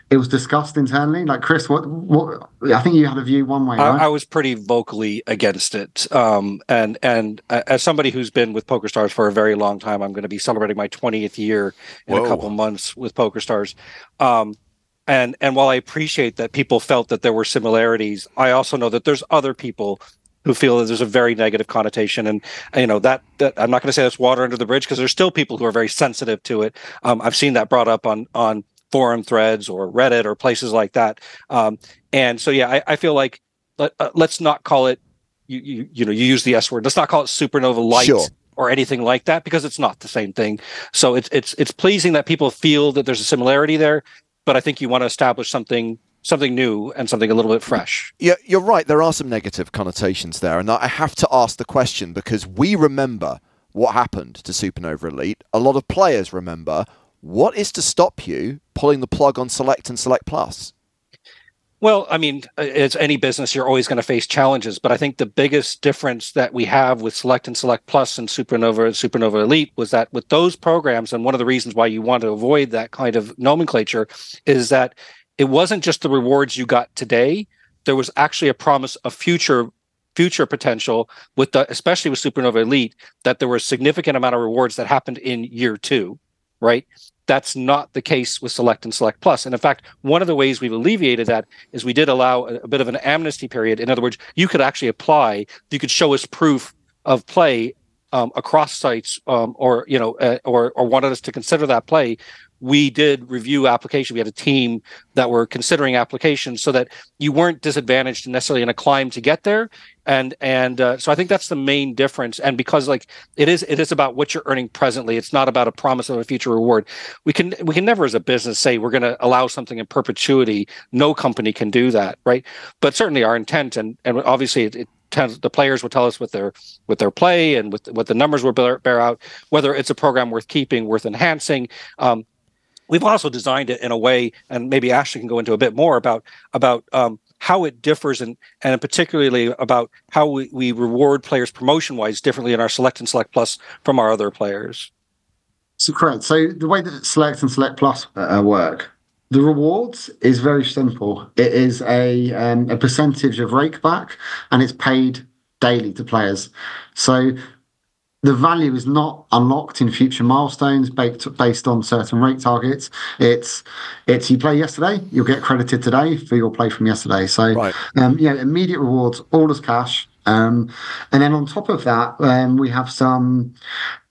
it was discussed internally. Like Chris, what what I think you had a view one way. Right? I, I, was pretty vocally against it, um, and and uh, as somebody who's been with PokerStars for a very long time, I'm going to be celebrating my 20th year in Whoa. a couple months with PokerStars. Um, and and while I appreciate that people felt that there were similarities, I also know that there's other people who feel that there's a very negative connotation and you know that, that i'm not going to say that's water under the bridge because there's still people who are very sensitive to it um, i've seen that brought up on on forum threads or Reddit or places like that. Um, and so, yeah, I, I feel like let, uh, let's not call it, you, you, you know, you use the S word. Let's not call it supernova light sure. or anything like that because it's not the same thing. So it's, it's, it's pleasing that people feel that there's a similarity there, but I think you want to establish something something new and something a little bit fresh. Yeah, you're right. There are some negative connotations there, and I have to ask the question because we remember what happened to Supernova Elite. A lot of players remember what is to stop you pulling the plug on Select and Select Plus? Well, I mean, uh, as any business, you're always going to face challenges. But I think the biggest difference that we have with Select and Select Plus and Supernova and Supernova Elite was that with those programs, and one of the reasons why you want to avoid that kind of nomenclature is that it wasn't just the rewards you got today. There was actually a promise of future future potential with the especially with Supernova Elite that there were a significant amount of rewards that happened in year two, right? That's not the case with Select and Select Plus. And in fact, one of the ways we've alleviated that is we did allow a, a bit of an amnesty period. In other words, you could actually apply, you could show us proof of play um, across sites um, or you know uh, or or wanted us to consider that play we did review application. We had a team that were considering applications so that you weren't disadvantaged necessarily in a climb to get there. And and uh, so I think that's the main difference. And because like it is it is about what you're earning presently. It's not about a promise of a future reward. We can we can never as a business say we're going to allow something in perpetuity. No company can do that, right? But certainly our intent and and obviously it, it the players will tell us with their with their play and with what the numbers will bear, bear out whether it's a program worth keeping worth enhancing um, We've also designed it in a way, and maybe Ashley can go into a bit more about about um, how it differs, and and particularly about how we, we reward players promotion wise differently in our Select and Select Plus from our other players. So correct. So the way that Select and Select Plus uh, work, the rewards is very simple. It is a um, a percentage of rakeback, and it's paid daily to players. So the value is not unlocked in future milestones based based on certain rate targets. It's it's you play yesterday, you'll get credited today for your play from yesterday. So right. um, yeah, immediate rewards, all as cash. Um, and then on top of that, um, we have some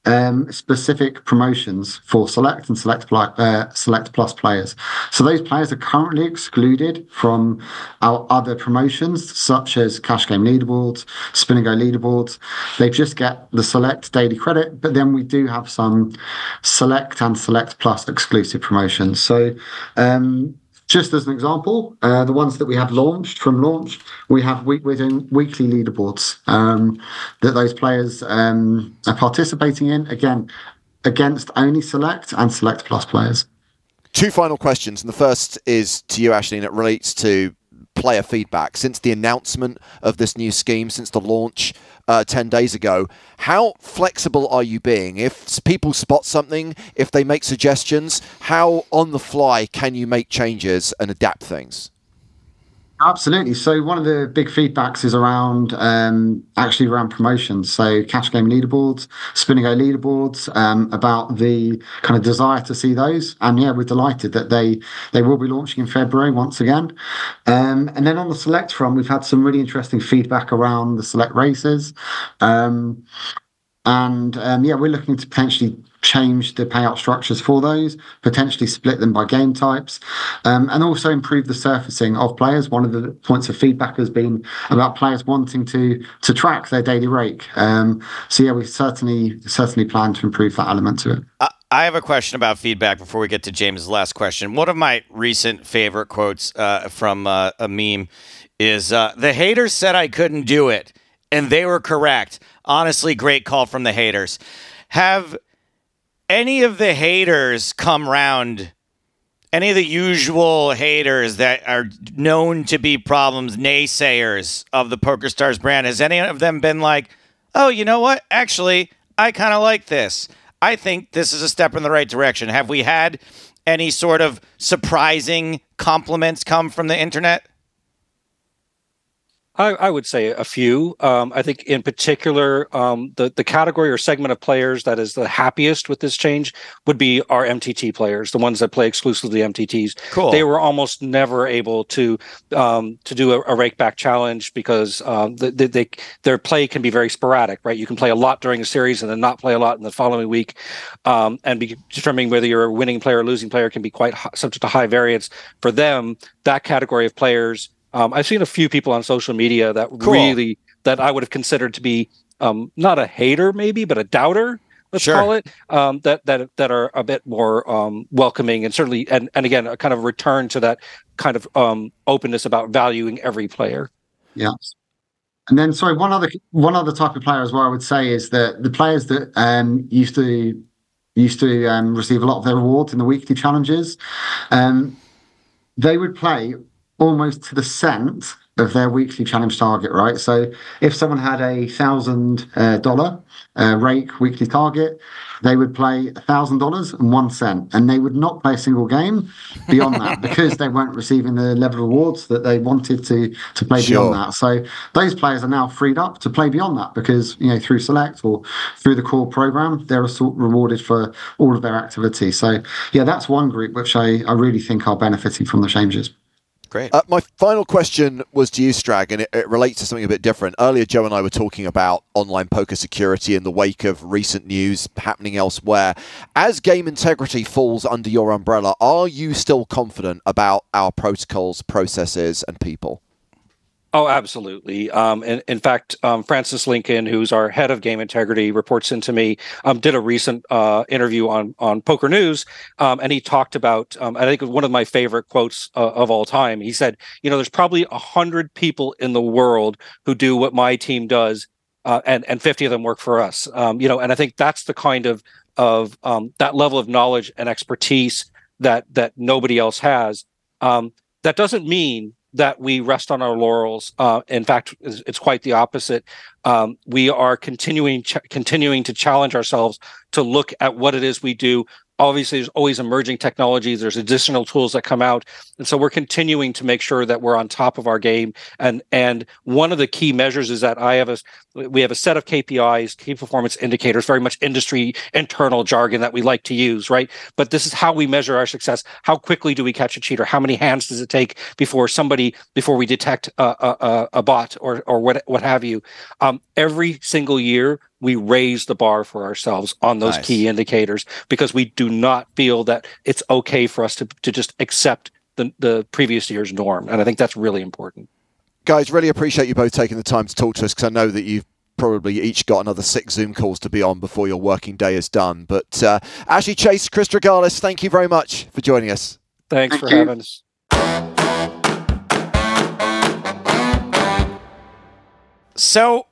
um, specific promotions for Select and Select uh, Select Plus players. So those players are currently excluded from our other promotions, such as Cash Game Leaderboards, Spin and Go Leaderboards. They just get the Select daily credit, but then we do have some Select and Select Plus exclusive promotions. So um, just as an example, uh, the ones that we have launched from launch, we have week, we're doing weekly leaderboards um, that those players um, are participating in. Again, against only Select and Select Plus players. Two final questions, and the first is to you, Ashley, and it relates to player feedback since the announcement of this new scheme, since the launch uh, 10 days ago. How flexible are you being? If people spot something, if they make suggestions, how on the fly can you make changes and adapt things? Absolutely. So one of the big feedbacks is around um, actually around promotions. So cash game leaderboards, Spin and Go leaderboards, um, about the kind of desire to see those. And yeah, we're delighted that they they will be launching in February once again. Um, and then on the select front, we've had some really interesting feedback around the select races. Um, and um, yeah, we're looking to potentially change the payout structures for those, potentially split them by game types, um, and also improve the surfacing of players. One of the points of feedback has been about players wanting to to track their daily rake. Um, so yeah, we certainly certainly plan to improve that element to it. I have a question about feedback before we get to James' last question. One of my recent favorite quotes uh, from uh, a meme is uh, The haters said I couldn't do it, and they were correct. Honestly, great call from the haters. Have any of the haters come round? Any of the usual haters that are known to be problems, naysayers of the PokerStars brand, has any of them been like, oh, you know what? Actually, I kind of like this. I think this is a step in the right direction. Have we had any sort of surprising compliments come from the internet? I, I, would say a few. Um, I think, in particular, um, the the category or segment of players that is the happiest with this change would be our MTT players, the ones that play exclusively MTTs. Cool. They were almost never able to um, to do a, a rake back challenge because um, they, they, their play can be very sporadic. Right, you can play a lot during a series and then not play a lot in the following week, um, and be determining whether you're a winning player or losing player can be quite high, subject to high variance. For them, that category of players um, I've seen a few people on social media that cool. really that I would have considered to be um, not a hater, maybe, but a doubter. Let's sure. call it um, that that that are a bit more um, welcoming and certainly and and again a kind of return to that kind of um, openness about valuing every player. Yeah. And then, sorry, one other one other type of player as well. I would say is that the players that um, used to used to um, receive a lot of their rewards in the weekly challenges, um, they would play almost to the cent of their weekly challenge target, right? So if someone had a thousand dollar uh, rake weekly target, they would play a thousand dollars and one cent, and they would not play a single game beyond that because they weren't receiving the level of rewards that they wanted to to play sure. beyond that. So those players are now freed up to play beyond that because you know through Select or through the core program, they're rewarded for all of their activity. So yeah, that's one group which I I really think are benefiting from the changes. Great. Uh, my final question was to you, Strag, and it, it, relates to something a bit different. Earlier, Joe and I were talking about online poker security in the wake of recent news happening elsewhere. As game integrity falls under your umbrella, are you still confident about our protocols, processes, and people? Oh, absolutely. Um, in, in fact, um, Francis Lincoln, who's our head of game integrity, reports into me, um, did a recent uh, interview on on Poker News, um, and he talked about. Um, I think one of my favorite quotes uh, of all time. He said, "You know, there's probably a hundred people in the world who do what my team does, uh, and and 50 of them work for us. Um, you know, and I think that's the kind of of that level of knowledge and expertise that that nobody else has. that doesn't mean that we rest on our laurels. Uh, in fact, it's, it's, quite the opposite. Um, we are continuing ch- continuing to challenge ourselves to look at what it is we do obviously there's always emerging technologies there's additional tools that come out and so we're continuing to make sure that we're on top of our game and and one of the key measures is that i have a we have a set of kpis key performance indicators very much industry internal jargon that we like to use right but this is how we measure our success how quickly do we catch a cheater how many hands does it take before somebody before we detect a, a, a bot or or what what have you um, every single year we raise the bar for ourselves on those nice. key indicators because we do not feel that it's okay for us to, to just accept the, the previous year's norm. And I think that's really important. Guys, really appreciate you both taking the time to talk to us because I know that you've probably each got another six Zoom calls to be on before your working day is done. But uh, Ashley Chase, Chris Straghalis, thank you very much for joining us. Thanks Thank for you. having us. So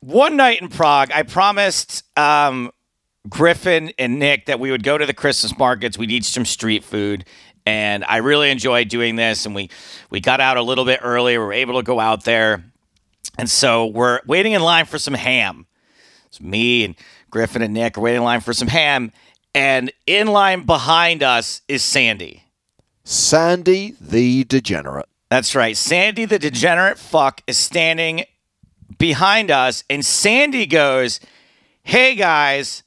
one night in Prague, I promised um, Griffin and Nick that we would go to the Christmas markets. We'd eat some street food, and I really enjoyed doing this. And we we got out a little bit early. We were able to go out there, and so we're waiting in line for some ham. It's me and Griffin and Nick are waiting in line for some ham, and in line behind us is Sandy. Sandy the degenerate. That's right. Sandy the degenerate fuck is standing behind us, and Sandy goes, "Hey guys,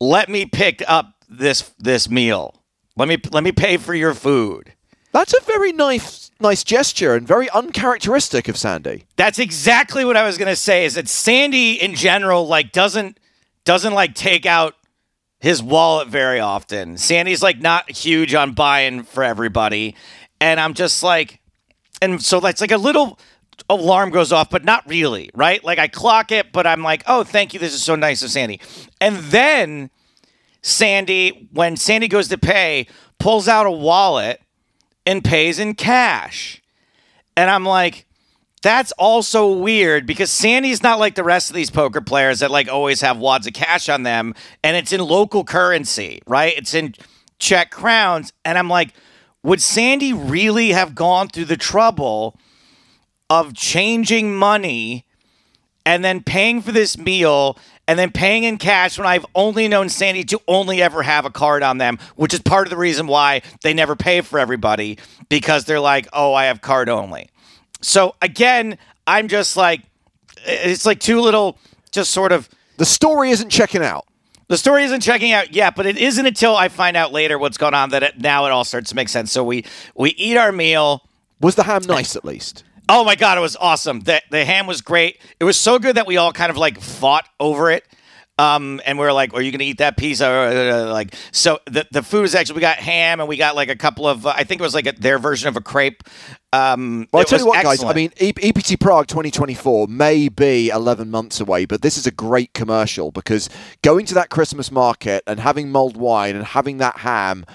let me pick up this this meal. Let me let me pay for your food." That's a very nice nice gesture and very uncharacteristic of Sandy. That's exactly what I was gonna say. Is that Sandy in general like doesn't doesn't like take out his wallet very often. Sandy's like not huge on buying for everybody, and I'm just like, and so that's like a little alarm goes off, but not really, right? Like I clock it, but I'm like, oh, thank you. This is so nice of Sandy. And then Sandy, when Sandy goes to pay, pulls out a wallet and pays in cash. And I'm like, that's also weird because Sandy's not like the rest of these poker players that like always have wads of cash on them and it's in local currency, right? It's in Czech crowns. And I'm like, would Sandy really have gone through the trouble? of changing money and then paying for this meal and then paying in cash when I've only known Sandy to only ever have a card on them, which is part of the reason why they never pay for everybody because they're like, oh, I have card only. So again, I'm just like, it's like two little, just sort of. The story isn't checking out. The story isn't checking out yet, but it isn't until I find out later what's going on that it, now it all starts to make sense. So we we eat our meal. Was the ham nice at least? Oh my god, it was awesome. The the ham was great. It was so good that we all kind of like fought over it. Um, and we are like, "Are you going to eat that pizza?" Or, like, so the the food is actually we got ham and we got like a couple of uh, I think it was like a, their version of a crepe. Um, well, I tell you what, excellent. guys. I mean, EPT Prague 2024 may be 11 months away, but this is a great commercial because going to that Christmas market and having mulled wine and having that ham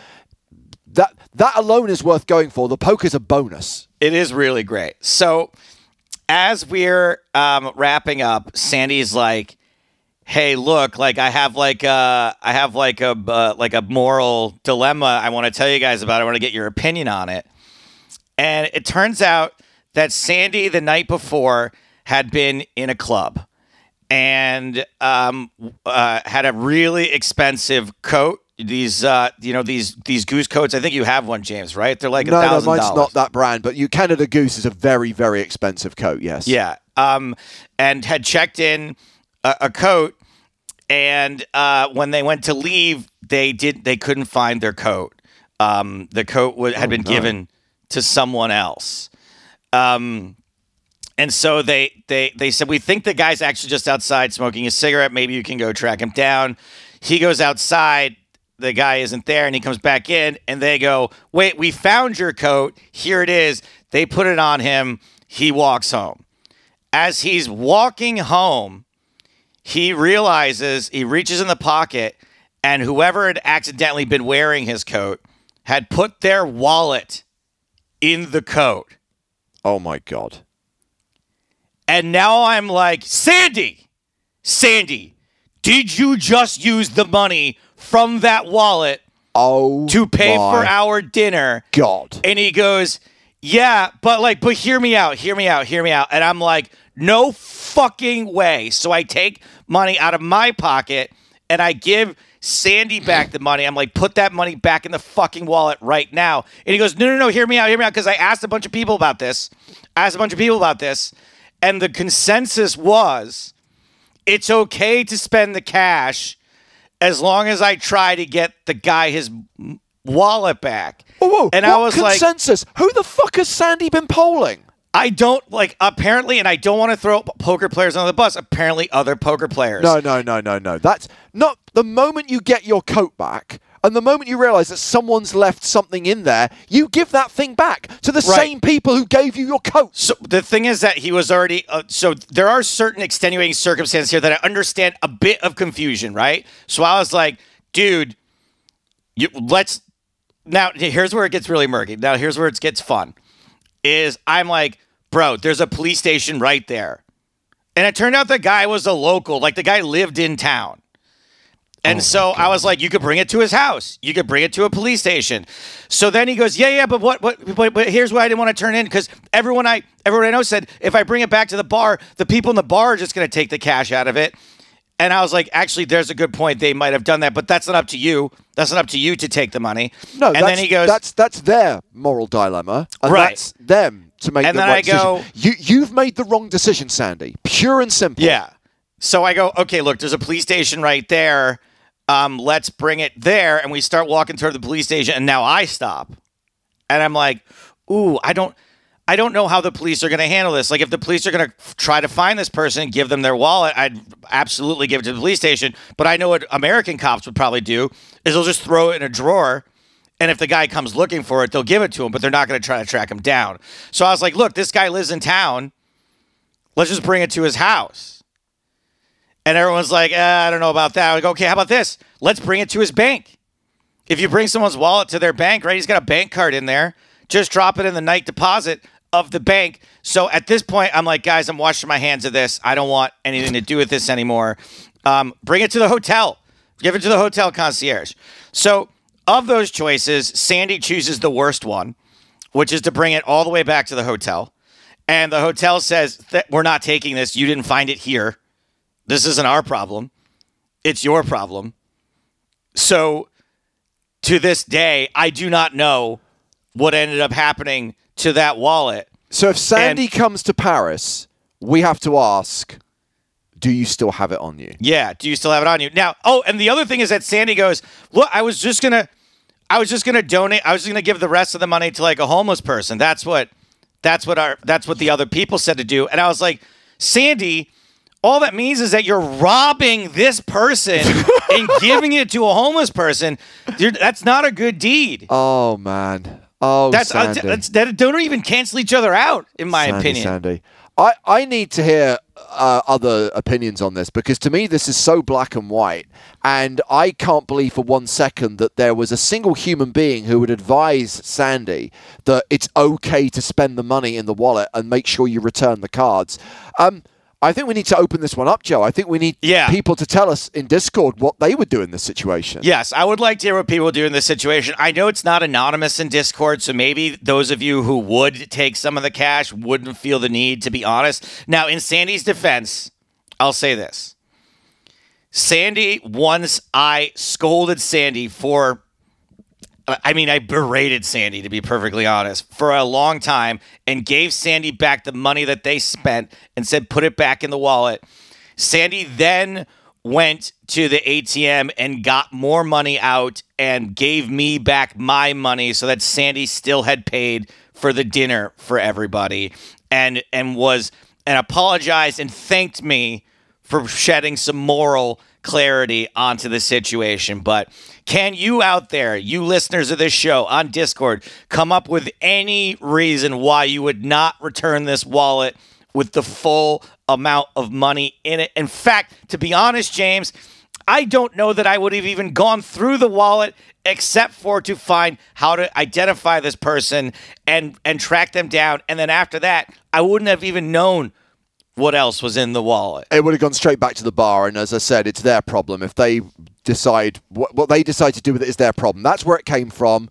that that alone is worth going for. The poker's a bonus. It is really great. So as we're um, wrapping up, Sandy's like, "Hey, look, like I have like a, uh, I have like a uh, like a moral dilemma. I want to tell you guys about. I want to get your opinion on it." And it turns out that Sandy the night before had been in a club and um, uh, had a really expensive coat these uh you know these these goose coats i think you have one james right they're like a no no mine's not that brand but you canada goose is a very very expensive coat yes yeah um and had checked in a, a coat and uh when they went to leave they did they couldn't find their coat um the coat w- had oh, been no. given to someone else. Um, and so they they they said we think the guy's actually just outside smoking a cigarette. Maybe you can go track him down. He goes outside. The guy isn't there, and he comes back in, and they go, "Wait, we found your coat. Here it is." They put it on him. He walks home. As he's walking home, he realizes he reaches in the pocket, and whoever had accidentally been wearing his coat had put their wallet in the coat. Oh my god. And now I'm like, Sandy, Sandy, did you just use the money from that wallet Oh to pay for our dinner? god. And he goes, Yeah, but like, but hear me out, hear me out, hear me out. And I'm like, No fucking way. So I take money out of my pocket and I give Sandy back the money. I'm like, put that money back in the fucking wallet right now. And he goes, No, no, no, hear me out, hear me out. Because I asked a bunch of people about this. I asked a bunch of people about this. And the consensus was it's okay to spend the cash as long as I try to get the guy his wallet back. Whoa, whoa. And what I was like, consensus? Who the fuck has Sandy been polling? I don't like apparently, and I don't want to throw poker players under the bus. Apparently, other poker players. No, no, no, no, no. That's not the moment you get your coat back. And the moment you realize that someone's left something in there, you give that thing back to the Right. same people who gave you your coat. So the thing is that he was already. Uh, so there are certain extenuating circumstances here that I understand a bit of confusion, right? So I was like, dude, you let's now. Here's where it gets really murky. Now here's where it gets fun. Is I'm like, bro, there's a police station right there, and it turned out the guy was a local. Like the guy lived in town. And oh so I was like, you could bring it to his house. You could bring it to a police station. So then he goes, yeah, yeah, but what, what, but, but here's what I didn't want to turn in because everyone I, everyone I know said if I bring it back to the bar, the people in the bar are just going to take the cash out of it. And I was like, actually, there's a good point. They might have done that, but that's not up to you. That's not up to you to take the money. No, and that's, then he goes, that's that's their moral dilemma, and Right. that's them to make And the then right I go- decision. You you've made the wrong decision, Sandy. Pure and simple. Yeah. So I go, okay, look, there's a police station right there. Um, let's bring it there. And we start walking toward the police station, and now I stop. And I'm like, ooh, I don't I don't know how the police are gonna handle this. Like if the police are gonna f- try to find this person and give them their wallet, I'd absolutely give it to the police station. But I know what American cops would probably do is they'll just throw it in a drawer. And if the guy comes looking for it, they'll give it to him, but they're not going to try to track him down. So I was like, look, this guy lives in town. Let's just bring it to his house. And everyone's like, uh, I don't know about that. Go, okay, how about this? Let's bring it to his bank. If you bring someone's wallet to their bank, right? He's got a bank card in there. Just drop it in the night deposit of the bank. So at this point, I'm like, guys, I'm washing my hands of this. I don't want anything to do with this anymore. Um, bring it to the hotel. Give it to the hotel concierge. So of those choices, Sandy chooses the worst one, which is to bring it all the way back to the hotel. And the hotel says we're not taking this. You didn't find it here. This isn't our problem. It's your problem. So to this day, I do not know what ended up happening to that wallet. So if Sandy comes to Paris, we have to ask, do you still have it on you? Yeah, do you still have it on you? Now, oh, and the other thing is that Sandy goes, "Look, I was just going to I was just going to donate I was just going to give the rest of the money to like a homeless person. That's what that's what our that's what the other people said to do." And I was like, "Sandy, all that means is that you're robbing this person and giving it to a homeless person. You're, that's not a good deed. Oh man. Oh, That's, uh, that's that don't even cancel each other out, in my Sandy, opinion. Sandy. I, I need to hear uh, other opinions on this because to me this is so black and white, and I can't believe for one second that there was a single human being who would advise Sandy that it's okay to spend the money in the wallet and make sure you return the cards. Um, I think we need to open this one up, Joe. I think we need Yeah. people to tell us in Discord what they would do in this situation. Yes, I would like to hear what people do in this situation. I know it's not anonymous in Discord, so maybe those of you who would take some of the cash wouldn't feel the need to be honest. Now, in Sandy's defense, I'll say this. Sandy, once I scolded Sandy for I mean, I berated Sandy, to be perfectly honest, for a long time and gave Sandy back the money that they spent and said, put it back in the wallet. Sandy then went to the ATM and got more money out and gave me back my money so that Sandy still had paid for the dinner for everybody and and was and apologized and thanked me for shedding some moral clarity onto the situation. But can you out there, you listeners of this show on Discord, come up with any reason why you would not return this wallet with the full amount of money in it? In fact, to be honest, James, I don't know that I would have even gone through the wallet except for to find how to identify this person and and track them down and then after that I wouldn't have even known what else was in the wallet. It would have gone straight back to the bar, and as I said, it's their problem. If they decide what, what they decide to do with it is their problem. That's where it came from.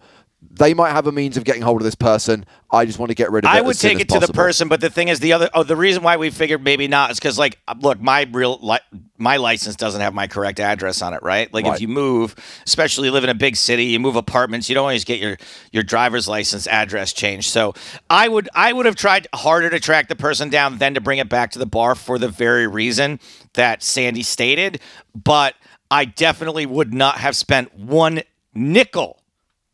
They might have a means of getting hold of this person. I just want to get rid of it. I would take it to the person, but the thing is, the other oh, the reason why we figured maybe not is because like, look, my real li- my license doesn't have my correct address on it, right? Like, Right. if you move, especially you live in a big city, you move apartments, you don't always get your your driver's license address changed. So, I would I would have tried harder to track the person down than to bring it back to the bar for the very reason that Sandy stated. But I definitely would not have spent one nickel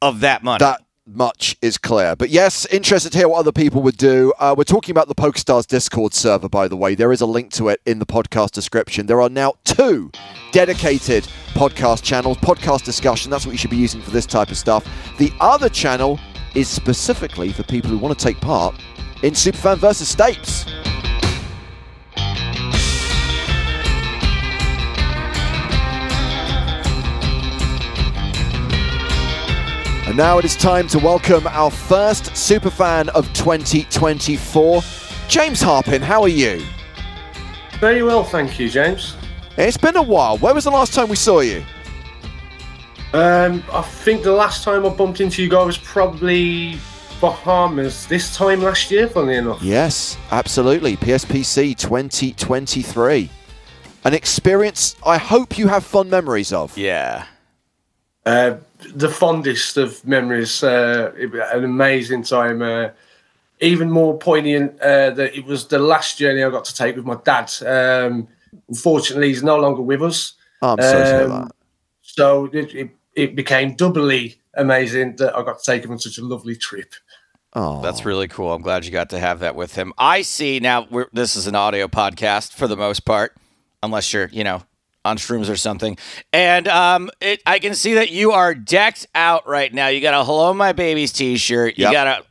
of that money. That much is clear. But yes, interested to hear what other people would do. Uh, we're talking about the PokerStars Discord server, by the way. There is a link to it in the podcast description. There are now two dedicated podcast channels, podcast discussion. That's what you should be using for this type of stuff. The other channel is specifically for people who want to take part in Superfan versus Stapes. And now it is time to welcome our first superfan of 2024, James Harpin. How are you? Very well, thank you, James. It's been a while. Where was the last time we saw you? Um, I think the last time I bumped into you guys was probably Bahamas this time last year, funnily enough. Yes, absolutely. PSPC 2023. An experience I hope you have fond memories of. yeah. Uh, the fondest of memories. Uh, it an amazing time. Uh, even more poignant uh, that it was the last journey I got to take with my dad. Um, unfortunately, he's no longer with us. Oh, I'm sorry to Um, that. So it, it, it became doubly amazing that I got to take him on such a lovely trip. Oh, That's really cool. I'm glad you got to have that with him. I see now. We're, this is an audio podcast for the most part, unless you're, you know, on shrooms or something. And um, it, I can see that you are decked out right now. You got a "Hello, My Babies" T-shirt. You Yep. got a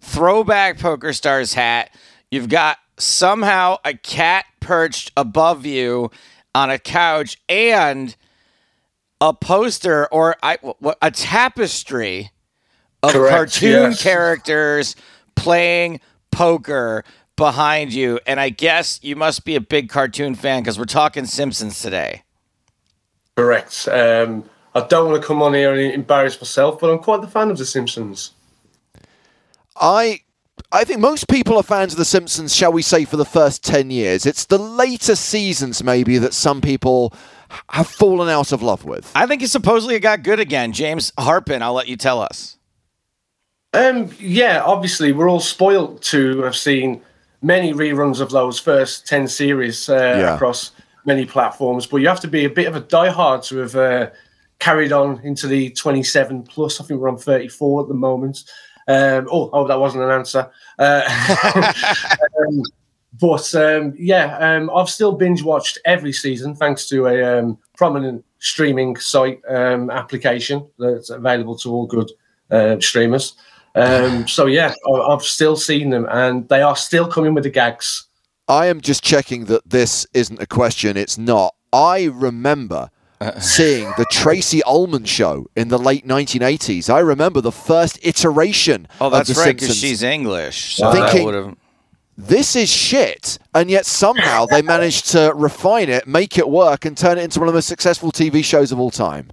throwback Poker Stars hat. You've got somehow a cat perched above you on a couch and a poster or I, what, a tapestry of Correct, cartoon yes. characters playing poker behind you. And I guess you must be a big cartoon fan because we're talking Simpsons today. Correct. Um, I don't want to come on here and embarrass myself, but I'm quite the fan of The Simpsons. I I think most people are fans of The Simpsons, shall we say, for the first 10 years. It's the later seasons, maybe, that some people have fallen out of love with. I think he supposedly got good again. James Harpin, I'll let you tell us. Um, yeah, obviously, we're all spoilt to have seen many reruns of those first 10 series uh, Yeah. across many platforms, but you have to be a bit of a diehard to have uh, carried on into the 27 plus. I think we're on 34 at the moment. Um, oh, oh, that wasn't an answer. Uh, um, but um, yeah, um, I've still binge watched every season thanks to a um, prominent streaming site um, application that's available to all good uh, streamers. Um, so yeah, I- I've still seen them, and they are still coming with the gags. I am just checking that this isn't a question. It's not. I remember seeing the Tracey Ullman show in the late 1980s. I remember the first iteration Oh, that's of The right, because Simpsons. she's English. So Thinking- that this is shit. And yet somehow they managed to refine it, make it work, and turn it into one of the most successful TV shows of all time.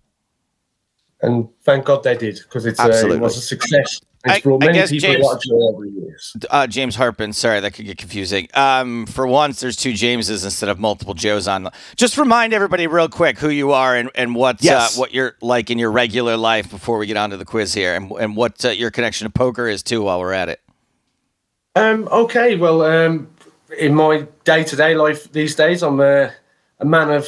And thank God they did because it's uh, it was a success. I- It's brought I many guess, people James- a lot of joy over the years. Uh, James Harpin. Sorry, that could get confusing. Um, for once, there's two Jameses instead of multiple Joes on. Just remind everybody real quick who you are and, and what Yes. uh, what you're like in your regular life before we get on to the quiz here, and, and what uh, your connection to poker is too while we're at it. Um, okay, well, um, in my day to day life these days, I'm a, a man of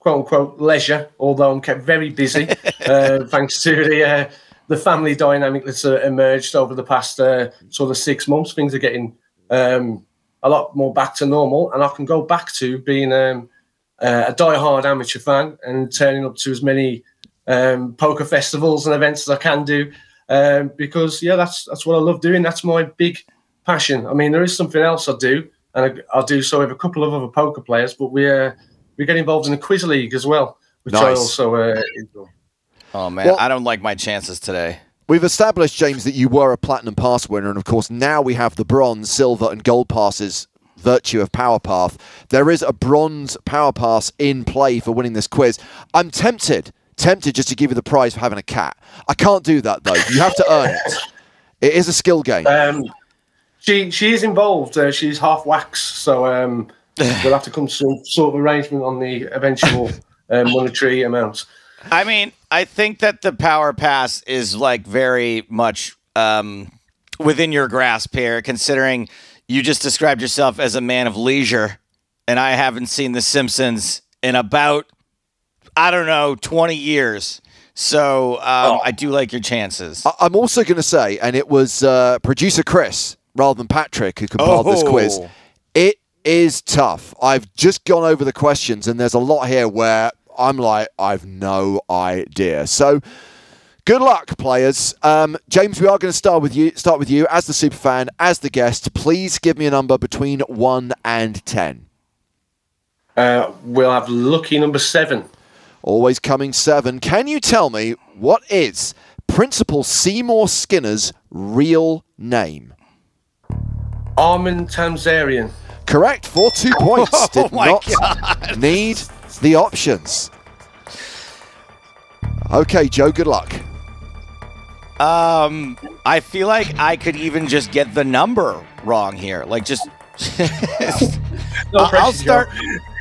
quote unquote leisure, although I'm kept very busy uh, thanks to the uh, the family dynamic that's uh, emerged over the past uh, sort of six months. Things are getting um, a lot more back to normal, and I can go back to being um, uh, a die-hard amateur fan and turning up to as many um, poker festivals and events as I can do. Um, because yeah, that's that's what I love doing. That's my big passion. I mean, there is something else I do, and I, I do so with a couple of other poker players. But we uh, we get involved in the quiz league as well, which I also uh, enjoy. Oh man, Well- I don't like my chances today. We've established, James, that you were a platinum pass winner, and of course, now we have the bronze, silver, and gold passes. Virtue of Power Pass. There is a bronze Power Pass in play for winning this quiz. I'm tempted, tempted just to give you the prize for having a cat. I can't do that though. You have to earn it. It is a skill game. Um, she she is involved. Uh, she's half wax, so um, we'll have to come to some sort of arrangement on the eventual uh, monetary amount. I mean, I think that the power pass is like very much um, within your grasp here, considering you just described yourself as a man of leisure, and I haven't seen The Simpsons in about I don't know twenty years. So um, Oh. I do like your chances. I- I'm also going to say, and it was uh, producer Chris rather than Patrick who compiled this quiz. Oh. It is tough. I've just gone over the questions, and there's a lot here where I'm like, I've no idea. So, good luck, players. Um, James, we are going to start with you. Start with you as the super fan, as the guest. Please give me a number between one and ten. Uh, we'll have lucky number seven. Always coming seven. Can you tell me what is Principal Seymour Skinner's real name? Armin Tamzarian. Correct for two points. Did Oh my not need the options. Okay, Joe, good luck. Um, I feel like I could even just get the number wrong here. Like just. No I'll, I'll pressure, Joe. start.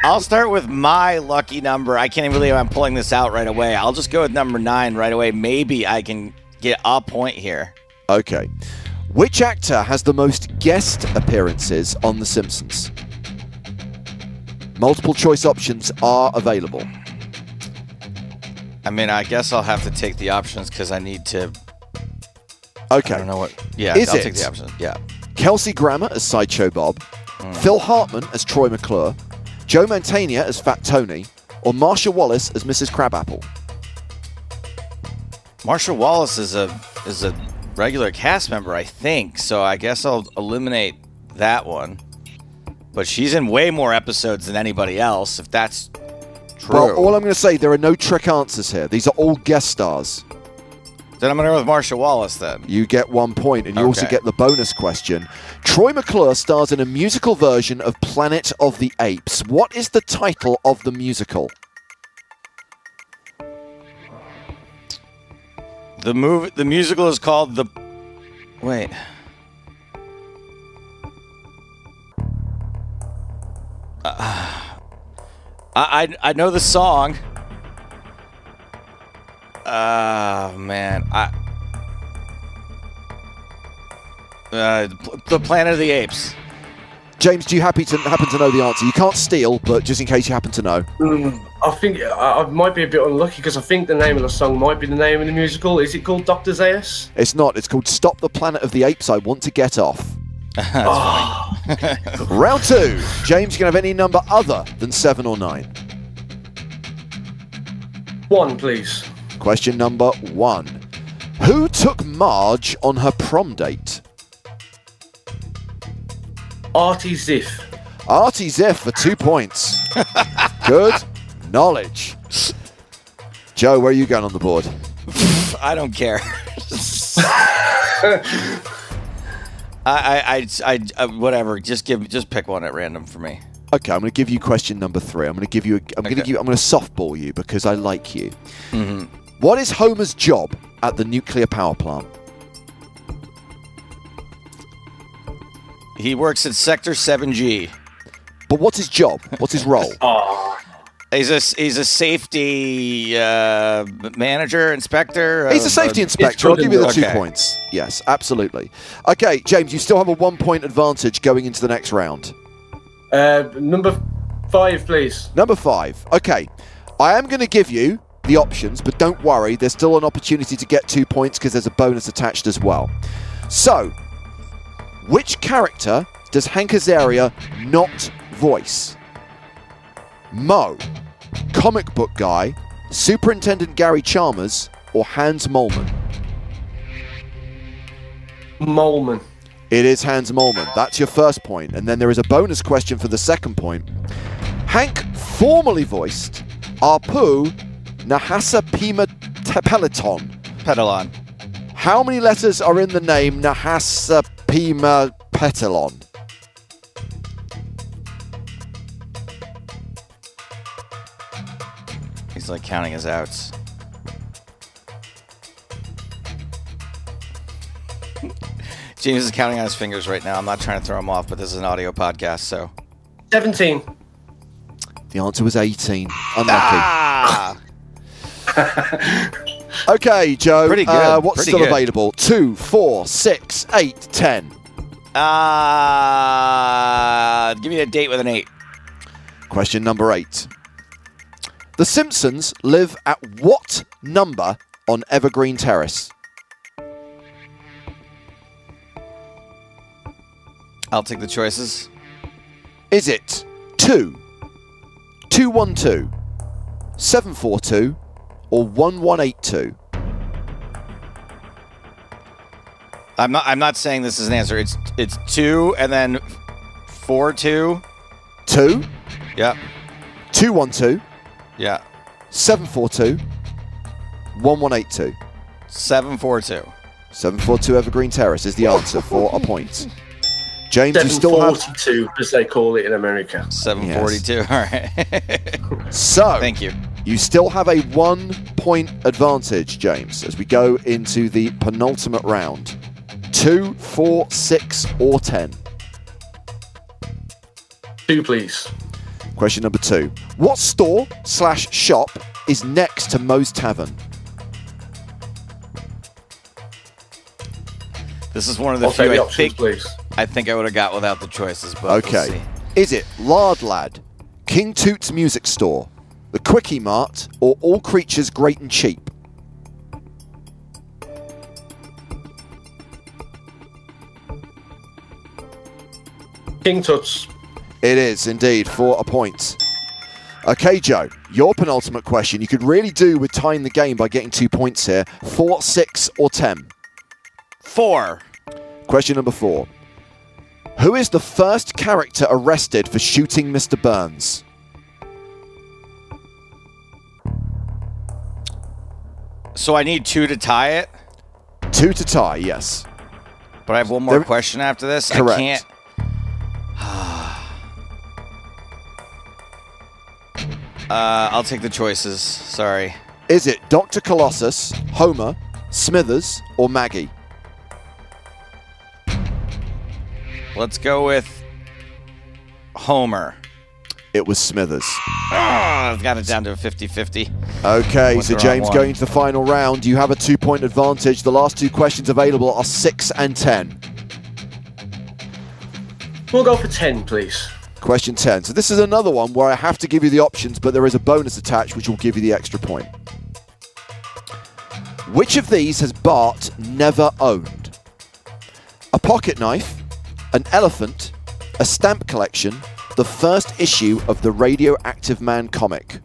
I'll start with my lucky number. I can't even believe I'm pulling this out right away. I'll just go with number nine right away. Maybe I can get a point here. Okay. Which actor has the most guest appearances on The Simpsons? Multiple choice options are available. I mean, I guess I'll have to take the options because I need to. Okay. I don't know what. Yeah, Is I'll it? take the options. Yeah. Kelsey Grammer as Sideshow Bob, Hmm. Phil Hartman as Troy McClure, Joe Mantegna as Fat Tony, or Marcia Wallace as Mrs. Krabappel. Marcia Wallace is a is a regular cast member, I think. So I guess I'll eliminate that one. But she's in way more episodes than anybody else. If that's true, Well, all I'm going to say, there are no trick answers here. These are all guest stars. then I'm gonna go with Marcia Wallace. Then You get one point, and you also get the bonus question. Troy McClure stars in a musical version of Planet of the Apes. What is the title of the musical? the move, the musical is called the. Wait. Uh, I, I I know the song. Oh man, I. Uh, the Planet of the Apes. James, do you happy to happen to know the answer? You can't steal, but just in case you happen to know. Mm, I think I, I might be a bit unlucky because I think the name of the song might be the name of the musical. Is it called Doctor Zaius? It's not. It's called Stop the Planet of the Apes. I want to get off. Round two. James, you can have any number other than seven or nine. One, please. Question number one. Who took Marge on her prom date? Artie Ziff. Artie Ziff for two points. Good knowledge. Joe, where are you going on the board? I don't care. I, I, I, I, uh, whatever. Just give, just pick one at random for me. Okay, I'm going to give you question number three. I'm going to give you. A, I'm going to give. I'm going to softball you because I like you. What is Homer's job at the nuclear power plant? He works at Sector 7G. But what's his job? What's his role? Oh, He's a he's a safety uh, manager, inspector. He's a safety uh, inspector. I'll give you the two Okay. points. Yes, absolutely. Okay, James, you still have a one-point advantage going into the next round. uh, number five, please. Number five. Okay. I am going to give you the options, but don't worry, there's still an opportunity to get two points because there's a bonus attached as well. So, which character does Hank Azaria not voice? Moe, comic book guy, Superintendent Gary Chalmers, or Hans Moleman? Moleman. It is Hans Moleman. That's your first point. And then there is a bonus question for the second point. Hank formerly voiced Arpu Nahasa Pima Tepeliton. Pedalon. How many letters are in the name Nahasa Pima Petalon? He's like counting his outs. James is counting on his fingers right now. I'm not trying to throw him off, but this is an audio podcast, so. 17. The answer was 18. Unlucky. Ah! Okay, Joe. Pretty good, Uh, what's pretty still good. available? Two, four, six, eight, ten. Uh, give me a date with an eight. Question number eight. The Simpsons live at what number on Evergreen Terrace? I'll take the choices. Is it 2, 212, 742, or 1182? I'm not. I'm not saying this is an answer. It's it's two and then four two. 2, Yeah, 212, yeah. 742, 1182. Seven four two. 742 Evergreen Terrace is the answer for a point. James, you still have. 742, as they call it in America. Seven forty two. All right. So, Thank you. You still have a one point advantage, James, as we go into the penultimate round. Two, four, six, or ten. Two, please. Question number two. What store slash shop is next to Moe's Tavern? This is one of the I'll few take the I options, think please. I think I would have got without the choices. But we'll Okay. see. Is it Lard Lad, King Toot's Music Store, the Quickie Mart, or All Creatures Great and Cheap? King Toot's. It is indeed for a point. Okay, Joe, your penultimate question. You could really do with tying the game by getting two points here. Four, six, or ten. Four. Question number four. Who is the first character arrested for shooting Mr. Burns? So I need two to tie it, Two to tie, yes. but I have one more There- question after this. Correct. I can't. Uh, I'll take the choices. Sorry. Is it Dr. Colossus, Homer, Smithers, or Maggie? Let's go with Homer. It was Smithers. Oh, I've got it down to a 50 50. Okay, so James going to the final round. You have a two point advantage. The last two questions available are six and ten. We'll go for 10, please. Question 10. So this is another one where I have to give you the options, but there is a bonus attached which will give you the extra point. Which of these has Bart never owned? A pocket knife, an elephant, a stamp collection, the first issue of the Radioactive Man comic.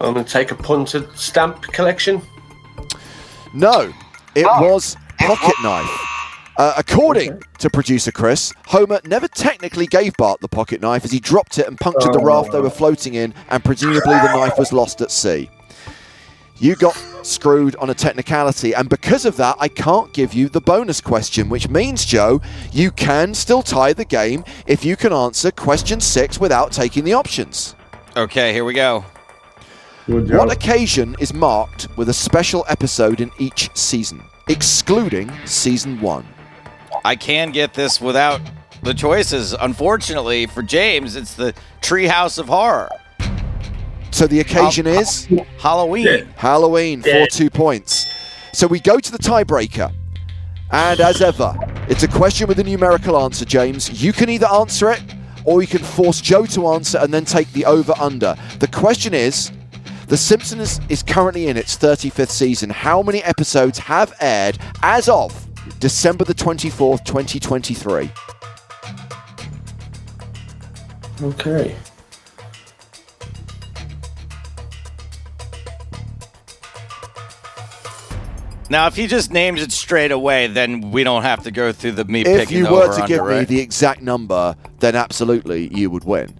I'm going to take a punt at stamp collection. No, it was pocket knife. Uh, according to producer Chris, Homer never technically gave Bart the pocket knife as he dropped it and punctured the raft they were floating in, and presumably the knife was lost at sea. You got screwed on a technicality, and because of that, I can't give you the bonus question, which means, Joe, you can still tie the game if you can answer question six without taking the options. Okay, here we go. What occasion is marked with a special episode in each season, excluding season one? I can get this without the choices. Unfortunately for James, it's the Treehouse of Horror. So the occasion is Halloween. Yeah. Halloween for Yeah. two points. So we go to the tiebreaker. And as ever, it's a question with a numerical answer, James. You can either answer it or you can force Joe to answer and then take the over under. The question is The Simpsons is currently in its 35th season. How many episodes have aired as of December the 24th, 2023? Okay. Now, if he just names it straight away, then we don't have to go through the me picking numbers. If you were over to under, give me right? the exact number, then absolutely you would win.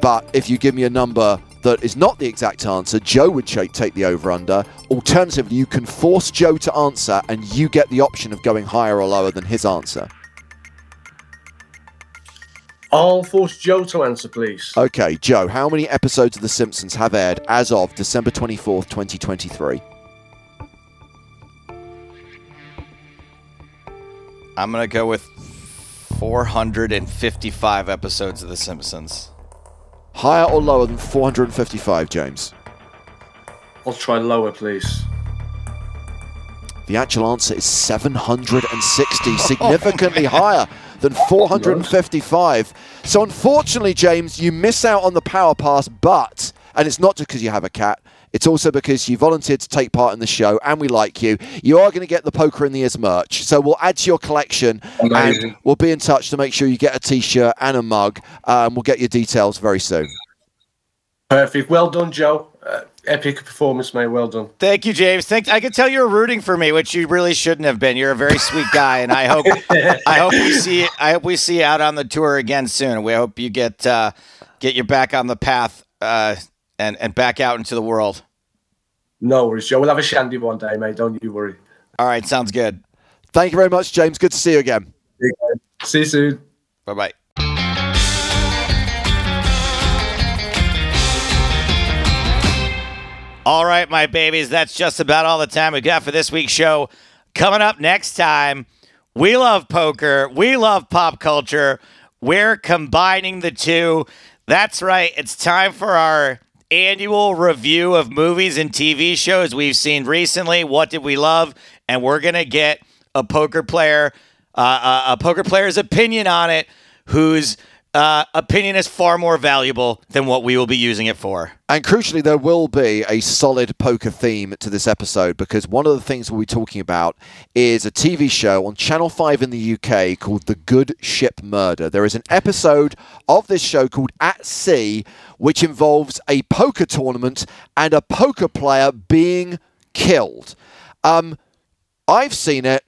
But if you give me a number that is not the exact answer, Joe would ch- take the over under. Alternatively, you can force Joe to answer and you get the option of going higher or lower than his answer. I'll force Joe to answer, please. Okay, Joe, how many episodes of The Simpsons have aired as of December 24th, 2023? I'm going to go with 455 episodes of The Simpsons. Higher or lower than 455, James? I'll try lower, please. The actual answer is 760, significantly higher than 455. So, unfortunately, James, you miss out on the power pass, but, and it's not just because you have a cat, it's also because you volunteered to take part in the show and we like you. You are going to get the Poker in the Ears merch. So, we'll add to your collection Amazing. and we'll be in touch to make sure you get a t shirt and a mug. Um, we'll get your details very soon. Perfect. Well done, Joe. Uh, epic performance, mate. Well done. Thank you, James. Thank. I could tell you were rooting for me, which you really shouldn't have been. You're a very sweet guy, and I hope I hope we see I hope we see you out on the tour again soon. We hope you get uh, get you back on the path uh, and and back out into the world. No worries, Joe. We'll have a shandy one day, mate. Don't you worry. All right, sounds good. Thank you very much, James. Good to see you again. See you soon. Bye bye. All right, my babies, that's just about all the time we got for this week's show. Coming up next time, we love poker, we love pop culture. We're combining the two. That's right, it's time for our annual review of movies and TV shows we've seen recently. What did we love? And we're to get a poker player, uh, a, a poker player's opinion on it, whose uh, opinion is far more valuable than what we will be using it for. And crucially, there will be a solid poker theme to this episode because one of the things we'll be talking about is a TV show on Channel 5 in the UK called The Good Ship Murder. There is an episode of this show called At Sea, which involves a poker tournament and a poker player being killed. Um, I've seen it.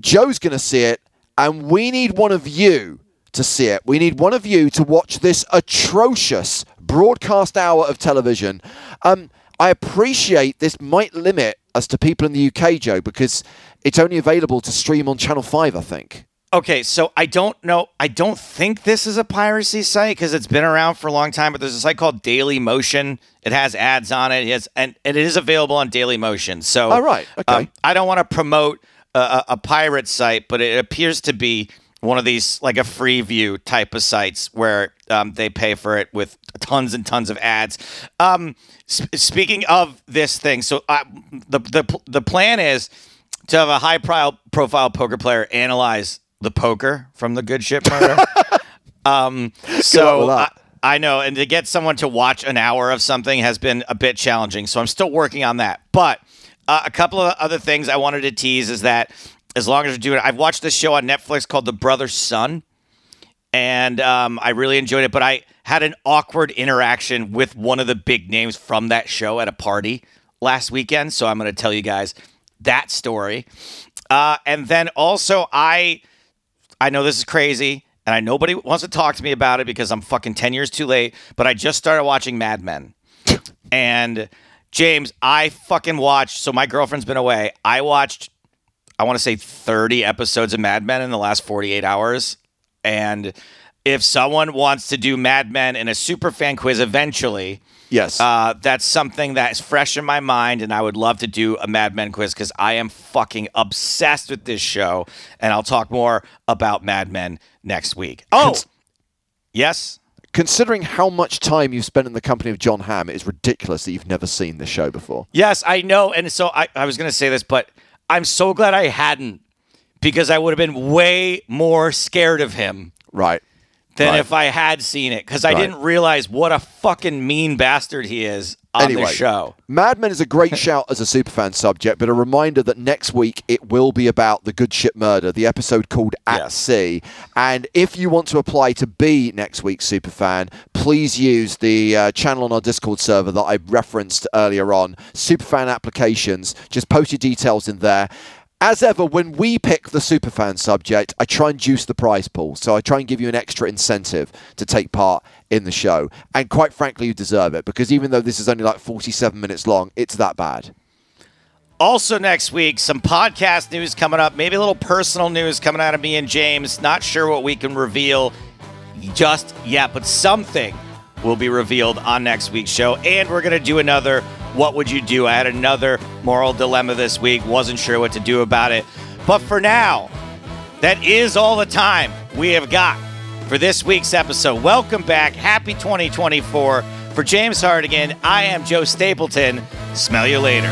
Joe's going to see it, and we need one of you to see it. We need one of you to watch this atrocious broadcast hour of television. Um, I appreciate this might limit us to people in the UK, Joe, because it's only available to stream on Channel 5, I think. Okay, so I don't know. I don't think this is a piracy site because it's been around for a long time. But there's a site called Daily Motion. It has ads on it. It has, and, and it is available on Daily Motion. So, all right. Okay. um, I don't want to promote a, a, a pirate site, but it appears to be one of these like a free view type of sites where um, they pay for it with tons and tons of ads. Um, sp- speaking of this thing, so uh, the the the plan is to have a high pro- profile poker player analyze the poker from the good ship murder. um, so I. I know, and to get someone to watch an hour of something has been a bit challenging. So I'm still working on that. But uh, a couple of other things I wanted to tease is that as long as you're doing it, I've watched this show on Netflix called The Brothers Sun and um, I really enjoyed it. But I had an awkward interaction with one of the big names from that show at a party last weekend, so I'm going to tell you guys that story. Uh, and then also, I I know this is crazy, and I nobody wants to talk to me about it because I'm fucking ten years too late. But I just started watching Mad Men, and James, I fucking watched. So my girlfriend's been away. I watched. I want to say 30 episodes of Mad Men in the last 48 hours. And if someone wants to do Mad Men in a super fan quiz eventually, Yes. uh, that's something that's fresh in my mind, and I would love to do a Mad Men quiz because I am fucking obsessed with this show, and I'll talk more about Mad Men next week. Oh, Cons- yes. considering how much time you've spent in the company of Jon Hamm, it is ridiculous that you've never seen this show before. Yes, I know. And so I, I was going to say this, but I'm so glad I hadn't because I would have been way more scared of him Right. Than Right. if I had seen it because I Right. didn't realize what a fucking mean bastard he is on Anyway. the show. Mad Men is a great shout as a superfan subject, but a reminder that next week it will be about the good ship murder, the episode called At Yes. Sea. And if you want to apply to be next week's superfan, please use the uh, channel on our Discord server that I referenced earlier on. Superfan applications. Just post your details in there. As ever, when we pick the superfan subject, I try and juice the prize pool. So I try and give you an extra incentive to take part in the show. And quite frankly, you deserve it because even though this is only like 47 minutes long, it's that bad. Also, next week, some podcast news coming up, maybe a little personal news coming out of me and James. Not sure what we can reveal just yet, but something will be revealed on next week's show. And we're going to do another What Would You Do? I had another moral dilemma this week, wasn't sure what to do about it. But for now, that is all the time we have got for this week's episode. Welcome back. Happy 2024. For James Hartigan, I am Joe Stapleton. Smell you later.